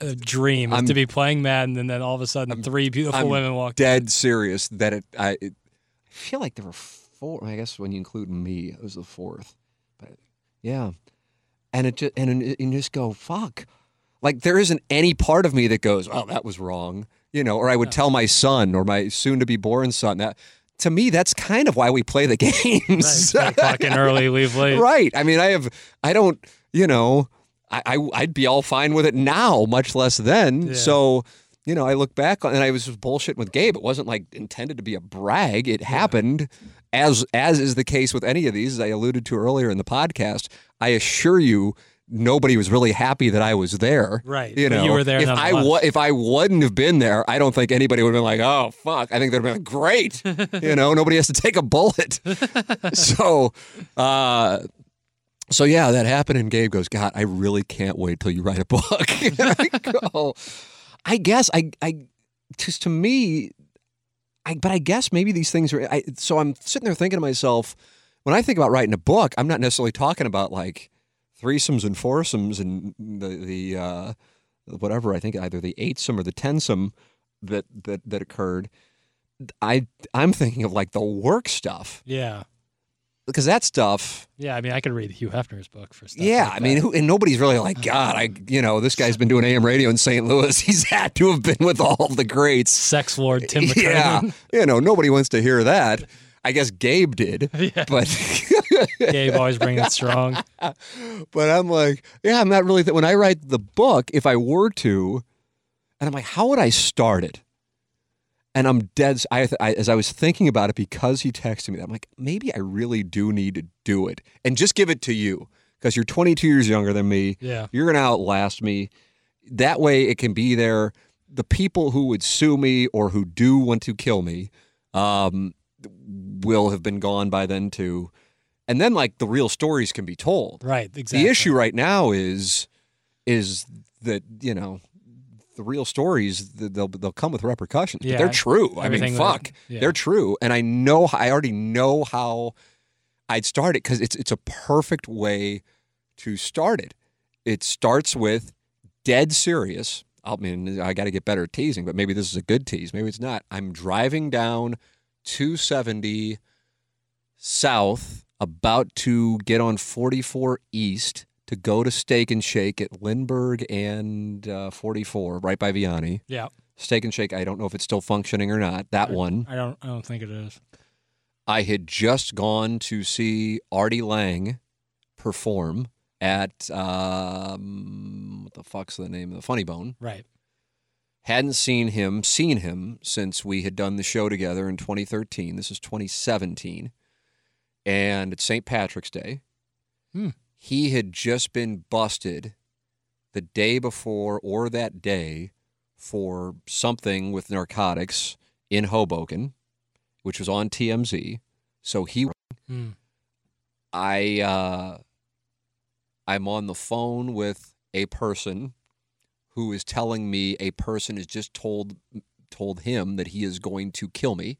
uh, dream is I'm- to be playing Madden, and then all of a sudden, three beautiful I'm women walk. Dead serious that it. I, it, I feel like there were four. I guess when you include me, it was the fourth. But yeah, and it just and, it- and you just go fuck. Like there isn't any part of me that goes, "Oh, that was wrong," you know. Or I would tell my son or my soon-to-be-born son that. To me, that's kind of why we play the games. Start clocking early, leave late. Right. I mean, I have, I don't, you know, I, I I'd be all fine with it now, much less then. Yeah. So, you know, I look back on, and I was just bullshitting with Gabe. It wasn't like intended to be a brag. It happened, as as is the case with any of these, as I alluded to earlier in the podcast. I assure you. Nobody was really happy that I was there. Right. You But know, you were there If I wa- if I wouldn't have been there, I don't think anybody would have been like, "Oh fuck!" I think they'd have been like, "Great," you know. Nobody has to take a bullet. so, uh, so yeah, that happened, and Gabe goes, "God, I really can't wait till you write a book." I go, "I guess I, I, just to me, I, but I guess maybe these things are." I, so I'm sitting there thinking to myself, when I think about writing a book, I'm not necessarily talking about like threesomes and foursomes and the the uh, whatever. I think either the eightsome or the tensome that that that occurred. I I'm thinking of like the work stuff Yeah. because that stuff. Yeah. I mean, I could read Hugh Hefner's book for stuff. Yeah, like I mean, who, and nobody's really like God. I you know this guy's been doing AM radio in St. Louis. He's had to have been with all the greats. sex lord Tim McKernan. Yeah, you know nobody wants to hear that. I guess Gabe did, Yeah. but Gabe always bringing it strong. but I'm like, yeah, I'm not really. Th- when I write the book, if I were to, and I'm like, how would I start it? And I'm dead. I, I as I was thinking about it because he texted me, I'm like, maybe I really do need to do it and just give it to you because you're 22 years younger than me. Yeah. You're gonna outlast me. That way, it can be there. The people who would sue me or who do want to kill me um, will have been gone by then too. And then, like the real stories can be told. Right. Exactly. The issue right now is is that you know the real stories they'll they'll come with repercussions. Yeah, but they're true. I mean, fuck, that- yeah. they're true, and I know I already know how I'd start it because it's it's a perfect way to start it. It starts with dead serious. I mean, I got to get better at teasing, but maybe this is a good tease. Maybe it's not. I'm driving down 270 south, about to get on 44 east to go to Steak and Shake at Lindbergh and uh, 44, right by Vianney. Yeah. Steak and Shake. I don't know if it's still functioning or not. That one. I don't. I don't think it is. I had just gone to see Artie Lange perform at um, what the fuck's the name of the Funny Bone. Right. Hadn't seen him, seen him since we had done the show together in 2013. This is 2017, and it's St. Patrick's Day. Hmm. He had just been busted the day before or that day for something with narcotics in Hoboken, which was on TMZ. So he Hmm. I uh, I'm on the phone with a person who is telling me a person has just told told him that he is going to kill me,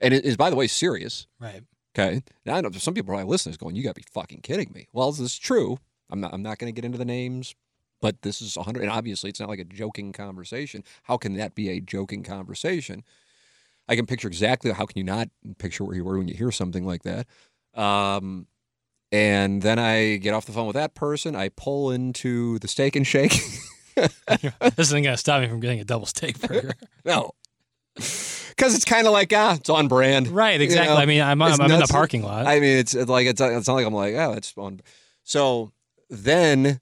and it is by the way serious. Right. Okay, now I know some people probably listening is going, "You got to be fucking kidding me." Well, this is true. I'm not. I'm not going to get into the names, but this is 100. And obviously, it's not like a joking conversation. How can that be a joking conversation? I can picture exactly how can you not picture where you were when you hear something like that. Um, and then I get off the phone with that person. I pull into the Steak and Shake. this isn't gonna stop me from getting a double steak burger. no, because it's kind of like ah, it's on brand. right. You Exactly. know, I mean, I'm, it's I'm in the parking lot. I mean, it's, it's like it's, it's not like I'm like oh, it's on. So then,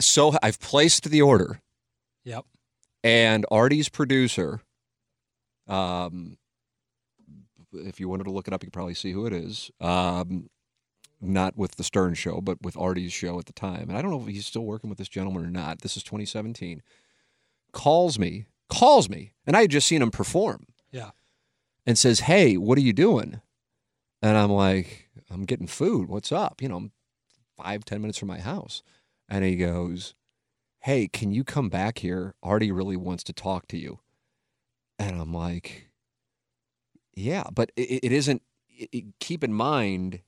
so I've placed the order, yep. and Artie's producer. Um, if you wanted to look it up, you could probably see who it is. Um, not with the Stern show, but with Artie's show at the time. And I don't know if he's still working with this gentleman or not. This is 2017. Calls me, calls me, and I had just seen him perform. Yeah. And says, "Hey, what are you doing?" And I'm like, "I'm getting food. What's up?" You know, I'm five ten minutes from my house. And he goes, "Hey, can you come back here? Artie really wants to talk to you." And I'm like, "Yeah, but it, it isn't. It, it- keep in mind."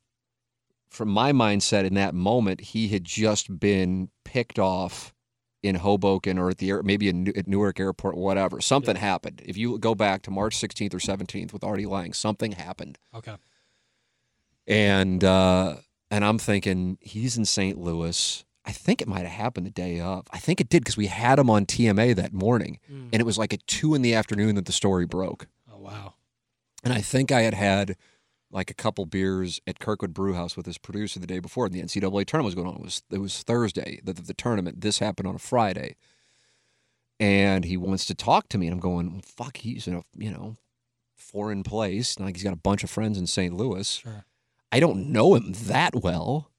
from my mindset in that moment, he had just been picked off in Hoboken or at the air, maybe in, at Newark Airport, whatever. Something happened. If you go back to March 16th or 17th with Artie Lange, something happened, Okay. and uh, and I'm thinking he's in St. Louis. I think it might have happened the day of. I think it did because we had him on TMA that morning, Mm. and it was like at two in the afternoon that the story broke. Oh wow. And I think I had had like a couple beers at Kirkwood Brewhouse with his producer the day before, and the NCAA tournament was going on. It was it was Thursday, the, the, the tournament. This happened on a Friday, and he wants to talk to me, and I'm going, well, "Fuck, he's in a you know foreign place. Like he's got a bunch of friends in St. Louis. Sure. I don't know him that well,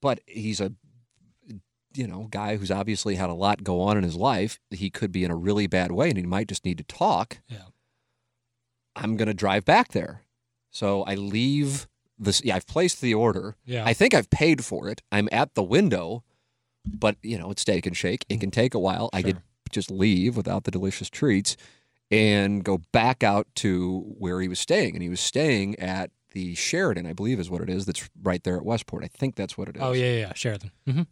but he's a you know guy who's obviously had a lot go on in his life. He could be in a really bad way, and he might just need to talk. Yeah. I'm going to drive back there. So I leave this. Yeah, I've placed the order. Yeah. I think I've paid for it. I'm at the window, but you know it's steak and shake. It can take a while. I could just leave without the delicious treats and go back out to where he was staying. And he was staying at the Sheraton, I believe is what it is. That's right there at Westport. I think that's what it is. oh yeah, yeah, yeah. Sheraton. hmm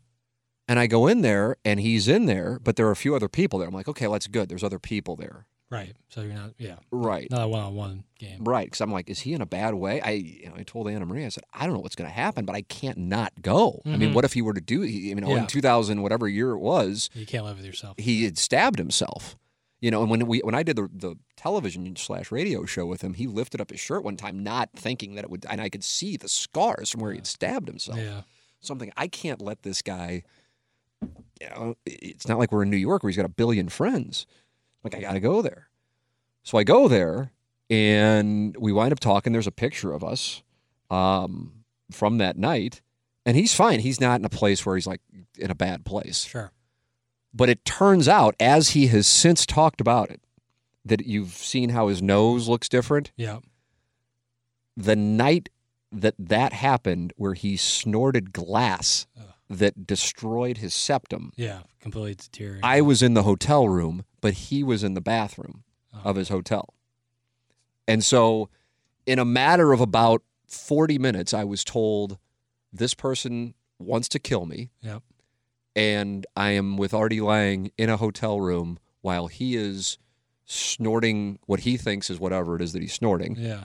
And I go in there and he's in there, but there are a few other people there. I'm like, okay, that's good. There's other people there. Right. So you're not. Yeah. Right. Not a one-on-one game. Right, because I'm like, is he in a bad way? I, you know, I told Anna Marie, I said, I don't know what's going to happen, but I can't not go. I mean, Mhm. what if he were to do? You know, Yeah. in 2000, whatever year it was, You can't live with yourself. he had stabbed himself. You know, and when we when I did the the television slash radio show with him, he lifted up his shirt one time, not thinking that it would, and I could see the scars from where he had stabbed himself. Yeah. Something I can't let this guy. You know, it's not like we're in New York where he's got a billion friends. Like I got to go there, so I go there, and we wind up talking. There's a picture of us um, from that night, and he's fine. He's not in a place where he's like in a bad place. Sure. But it turns out, as he has since talked about it, that you've seen how his nose looks different. Yeah. The night that that happened, where he snorted glass Ugh. that destroyed his septum, Yeah. Completely deteriorated. I was in the hotel room, but he was in the bathroom Uh-huh. of his hotel. And so, in a matter of about 40 minutes, I was told this person wants to kill me. Yep. And I am with Artie Lange in a hotel room while he is snorting what he thinks is whatever it is that he's snorting. Yeah.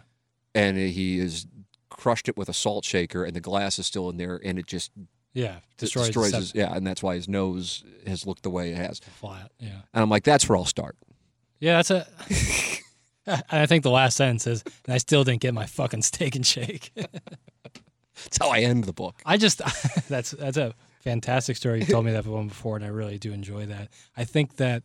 And he is crushed it with a salt shaker, and the glass is still in there, and it just Yeah. Destroys, destroys his. Yeah, and that's why his nose has looked the way it has. flat. Yeah. And I'm like, that's where I'll start. Yeah, that's a. and I think the last sentence is, and I still didn't get my fucking steak and shake. That's how I end the book. I just, that's that's a fantastic story. You told me that one before, and I really do enjoy that. I think that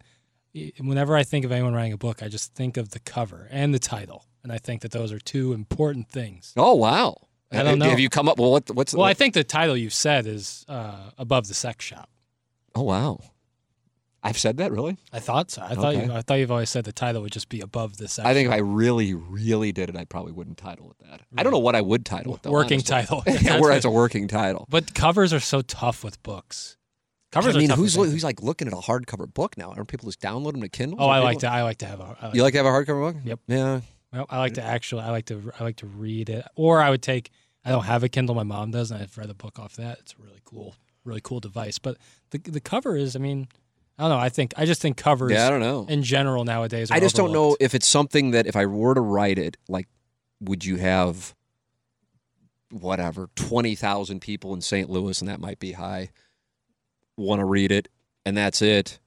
whenever I think of anyone writing a book, I just think of the cover and the title, and I think that those are two important things. Oh wow! I don't know. Have you come up? Well, what, what's? Well, I think the title you've said is uh, above the sex shop. oh wow! I've said that really. I thought so. I thought you, I thought you've always said the title would just be above the sex. I think if. I really, really did it, I probably wouldn't title it that. I don't know what I would title it though. working honestly. title. yeah, where it's a working title. But covers are so tough with books. Covers I mean, are who's who's like looking at a hardcover book now? Aren't people just download them to Kindle? Oh, I like to. I like to have a. I like You like to have a hardcover book? Yep. Yeah. Well, I like to actually. I like to. I like to read it, or I would take. I don't have a Kindle. My mom does, and I've read a book off that. It's a really cool, really cool device. But the the cover is. I mean, I don't know. I think I just think covers. Yeah, I don't know. In general, nowadays, are I just don't know if it's something that if I were to write it, like, would you have whatever twenty thousand people in St. Louis, and that might be high, want to read it, and that's it,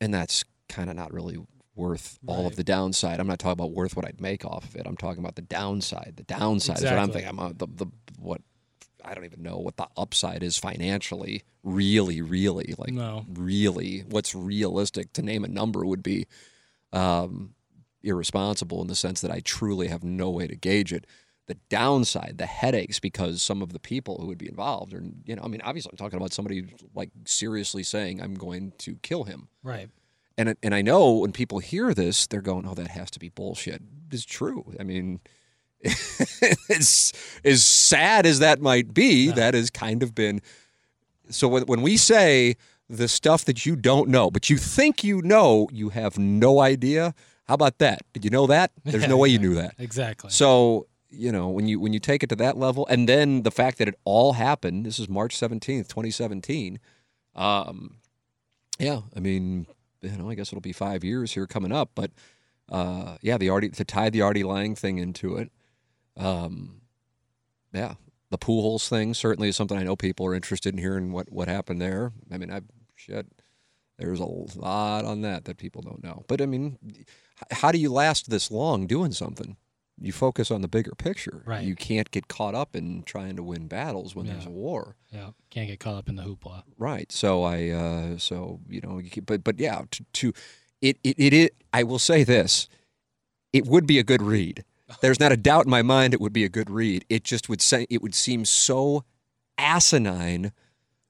and that's kind of not really worth all of the downside. I'm not talking about worth what I'd make off of it. I'm talking about the downside. The downside is what I'm thinking. I'm uh, the the what. I don't even know what the upside is financially. Really, really, like No. really, what's realistic to name a number would be um, irresponsible in the sense that I truly have no way to gauge it. The downside, the headaches, because some of the people who would be involved are, you know, I mean, obviously, I'm talking about somebody like seriously saying, I'm going to kill him. Right. And, and I know when people hear this, they're going, oh, that has to be bullshit. It's true. I mean, it's as sad as that might be, that has kind of been. So when, when we say the stuff that you don't know, but you think you know, you have no idea. How about that? Did you know that? There's no way you knew that. Exactly. So you know when you when you take it to that level, and then the fact that it all happened. This is March seventeenth, twenty seventeen. Um, yeah, I mean, you know, I guess it'll be five years here coming up, but uh, yeah, the Artie to tie the Artie Lange thing into it. Um, yeah, the Pujols thing certainly is something I know people are interested in hearing what what happened there. I mean, I shit. There's a lot on that that people don't know. But I mean, how do you last this long doing something? You focus on the bigger picture. Right. You can't get caught up in trying to win battles when there's a war. yeah. Can't get caught up in the hoopla. Right. So I, uh, so you know, but but yeah, to, to it, it it it I will say this, it would be a good read. There's not a doubt in my mind it would be a good read. It just would say it would seem so asinine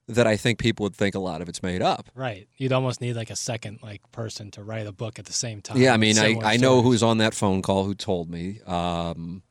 that I think people would think a lot of it's made up. Right. You'd almost need like a second like person to write a book at the same time. Yeah, I mean, I, I know stories. who's on that phone call who told me. Um,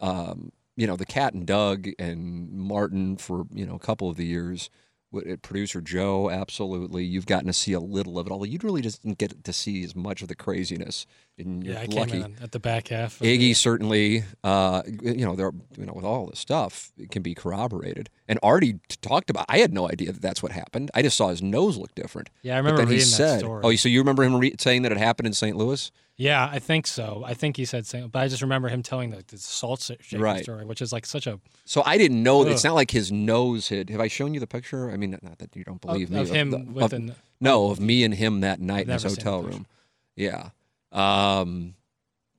um, you know, the cat and Doug and Martin for you know a couple of the years. With- Producer Joe, absolutely. You've gotten to see a little of it, although you'd really just didn't get to see as much of the craziness. And you're Yeah, lucky. at the back half. Iggy the- certainly, uh, you know, there, you know, with all this stuff, it can be corroborated. And Artie talked about. I had no idea that that's what happened. I just saw his nose look different. Yeah, I But remember then he reading that said, story. "Oh, so you remember him re- saying that it happened in St. Louis?" Yeah, I think so. I think he said something, but I just remember him telling the, the salt shaking Right. story, which is like such a So I didn't know. It's not like his nose had. Have I shown you the picture? I mean, not that you don't believe of, me. of him the- of- an no, of me and him that night in his never seen the hotel room. Yeah. Um,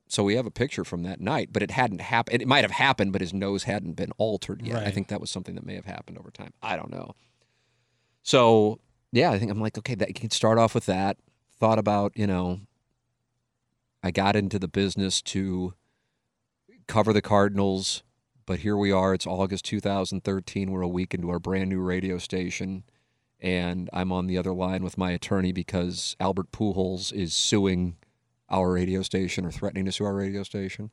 so we have a picture from that night, but it hadn't happened. It might have happened, but his nose hadn't been altered yet. I think that was something that may have happened over time. I don't know. So yeah, I think I'm like, okay, that you can start off with that. Thought about, you know, I got into the business to cover the Cardinals, but here we are. It's August 2013. We're a week into our brand new radio station, and I'm on the other line with my attorney because Albert Pujols is suing our radio station or threatening to sue our radio station.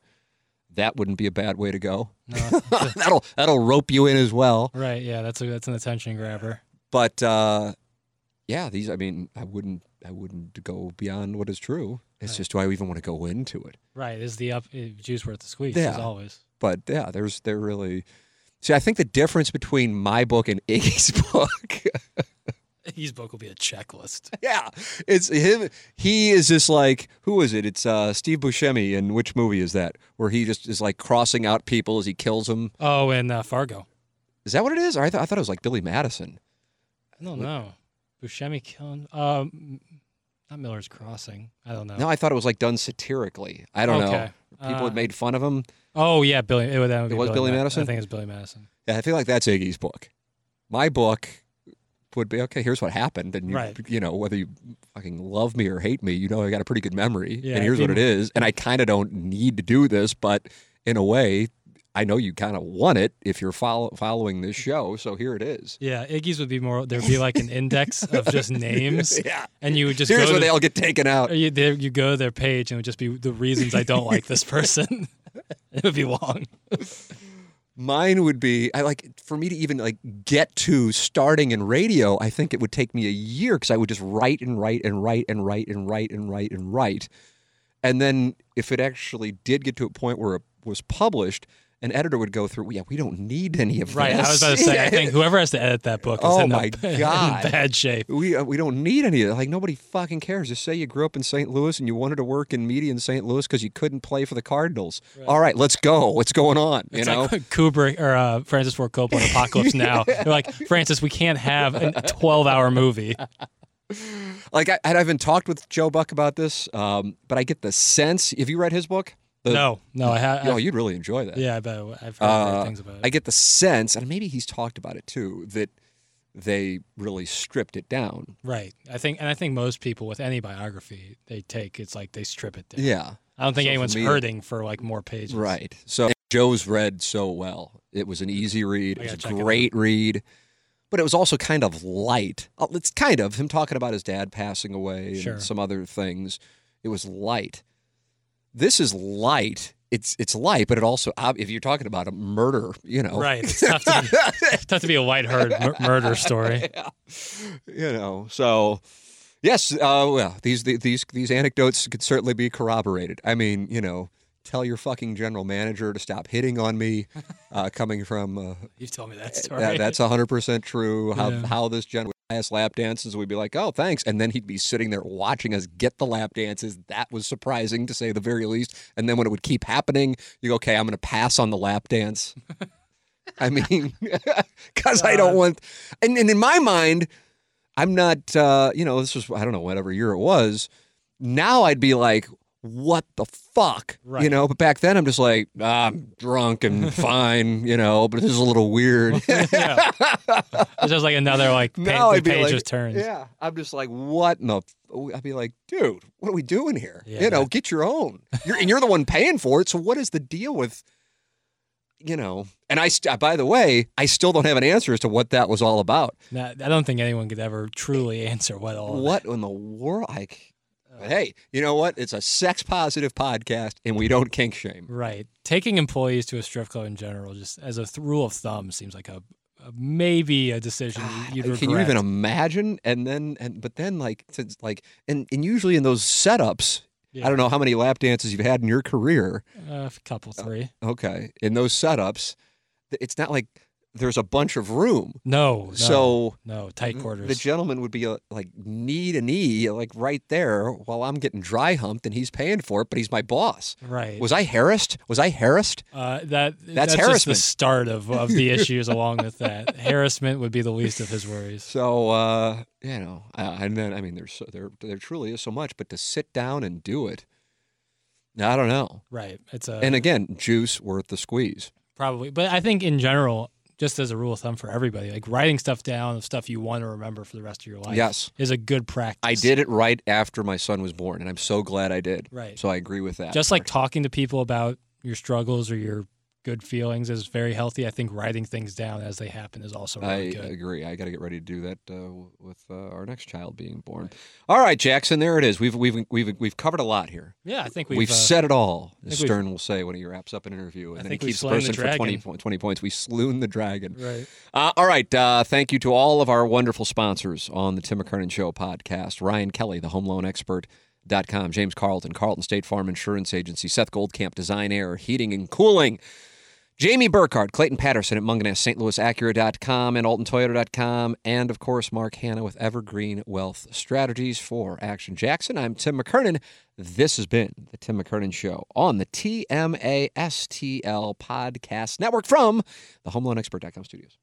That wouldn't be a bad way to go. No, that'll that'll rope you in as well. right. Yeah, that's a that's an attention grabber. But uh, yeah, these. I mean, I wouldn't. I wouldn't go beyond what is true. It's Right. just, do I even want to go into it? Right. Is the up eh, juice worth the squeeze? Yeah. As always. But yeah, there's they're really. See, I think the difference between my book and Iggy's book. His book will be a checklist. yeah, it's him. He is just like who is it? It's uh, Steve Buscemi. And which movie is that? Where he just is like crossing out people as he kills them. Oh, and uh, Fargo. Is that what it is? Or I, th- I thought it was like Billy Madison. I don't know. Buscemi killing. Um, not Miller's Crossing. I don't know. No, I thought it was like done satirically. I don't Okay. know. People Uh, had made fun of him. Oh yeah, Billy. It, would, that would be It was Billy Ma- Madison? I think it's Billy Madison. Yeah, I feel like that's Iggy's book. My book would be okay. Here's what happened, and you, Right. you know whether you fucking love me or hate me, you know I got a pretty good memory, Yeah, and here's what it is. And I kind of don't need to do this, but in a way, I know you kind of want it if you're follow, following this mm. show. So here it is. Yeah, Iggy's would be more. There'd be like an index of just names, Yeah. and you would just Here's go where to, they all get taken out. you, there, you go to their page, and it would just be the reasons I don't like this person. it would be long. Mine would be I like for me to even like get to starting in radio. I think it would take me a year because I would just write and write and write and write and write and write and write, and then if it actually did get to a point where it was published, an editor would go through. Yeah, we don't need any of Right. this. Right. I was about to say. I think whoever has to edit that book is Oh in, my a, in God. bad shape. we uh, we don't need any of that. Like nobody fucking cares. Just say you grew up in St. Louis and you wanted to work in media in St. Louis because you couldn't play for the Cardinals. All right, let's go. What's going on? You It's know. like Kubrick or uh, Francis Ford Coppola in Apocalypse Now. They're like, Francis, we can't have a 12 hour movie. like I, I haven't talked with Joe Buck about this, um, but I get the sense. Have you read his book? The- no, no, I have. Oh, you'd really enjoy that. yeah, I bet I've heard Uh, things about it. I get the sense, and maybe he's talked about it too, that they really stripped it down. right. I think, and I think most people with any biography they take, it's like they strip it down. Yeah, I don't think So for anyone's me- hurting for like more pages. right. So Joe's read so well. It was an easy read. It was a great read. But it was also kind of light. Uh, It's kind of him talking about his dad passing away and Sure. some other things. It was light. This is light. It's it's light, but it also if you're talking about a murder, you know, Right. It's tough to be, tough to be a lighthearted mur- murder story. yeah. you know. So, yes, uh, well, these these these anecdotes could certainly be corroborated. I mean, you know, tell your fucking general manager to stop hitting on me. Uh, coming from uh, You've told me that story. that, that's hundred percent true. How Yeah. how this general lap dances, we'd be like, oh, thanks, and then he'd be sitting there watching us get the lap dances. That was surprising to say the very least. And then when it would keep happening, you go, okay, I'm going to pass on the lap dance. I mean, because I don't want, and, and in my mind, I'm not, uh, you know, this was, I don't know, whatever year it was. Now I'd be like, what the fuck? You know, but back then I'm just like, ah, I'm drunk and fine, you know, but this is a little weird. yeah. It's just like another like pa- now the page like, just turns. yeah, I'm just like, what in the? f- I'd be like, dude, what are we doing here? Yeah, you know, that- get your own. You're and you're the one paying for it. So what is the deal with? You know, and I, st- by the way, I still don't have an answer as to what that was all about. Nah, I don't think anyone could ever truly answer what all. What in the world? Like, but hey, you know what? It's a sex positive podcast, and we don't kink shame. Right. Taking employees to a strip club in general, just as a th- rule of thumb, seems like a, a maybe a decision you'd regret. Can you even imagine? And then, and but then, like, since like, and and usually in those setups, Yeah. I don't know how many lap dances you've had in your career. A couple, uh, three. Okay, in those setups, it's not like there's a bunch of room. No, no So no tight quarters. the gentleman would be uh, like knee to knee, like right there, while I'm getting dry humped, and he's paying for it, but he's my boss. right. Was I harassed? Was I harassed? uh, that That's just the start of, of the issues along with that. Harassment would be the least of his worries. So uh, you know, and then I mean, there's there there truly is so much, but to sit down and do it, I don't know. Right. It's a And again, juice worth the squeeze. Probably. But I think in general, just as a rule of thumb for everybody, like writing stuff down of stuff you want to remember for the rest of your life Yes. is a good practice. I did it right after my son was born, and I'm so glad I did. Right. So I agree with that. Just like talking to people about your struggles or your good feelings is very healthy. I think writing things down as they happen is also I really good. I agree. I got to get ready to do that uh, with uh, our next child being born. All right, Jackson. There it is. We've we've we've we've covered a lot here. Yeah, I think We've, we've, uh, said it all. As Stern will say when he wraps up an interview, and then he keeps the slain the person for 20, dragon. 20 points. We slewn the dragon. Right. Uh, all right. Uh, thank you to all of our wonderful sponsors on the Tim McKernan Show podcast Ryan Kelly, the home loan expert. Dot com, James Carlton, Carlton State Farm Insurance Agency, Seth Goldcamp, Design Air, Heating and Cooling, Jamie Burkhardt, Clayton Patterson at Mungenast, St. Louis and AltonToyota.com, and of course, Mark Hanna with Evergreen Wealth Strategies for Action Jackson. I'm Tim McKernan. This has been the Tim McKernan Show on the TMASTL Podcast Network from the HomeLoanExpert.com studios.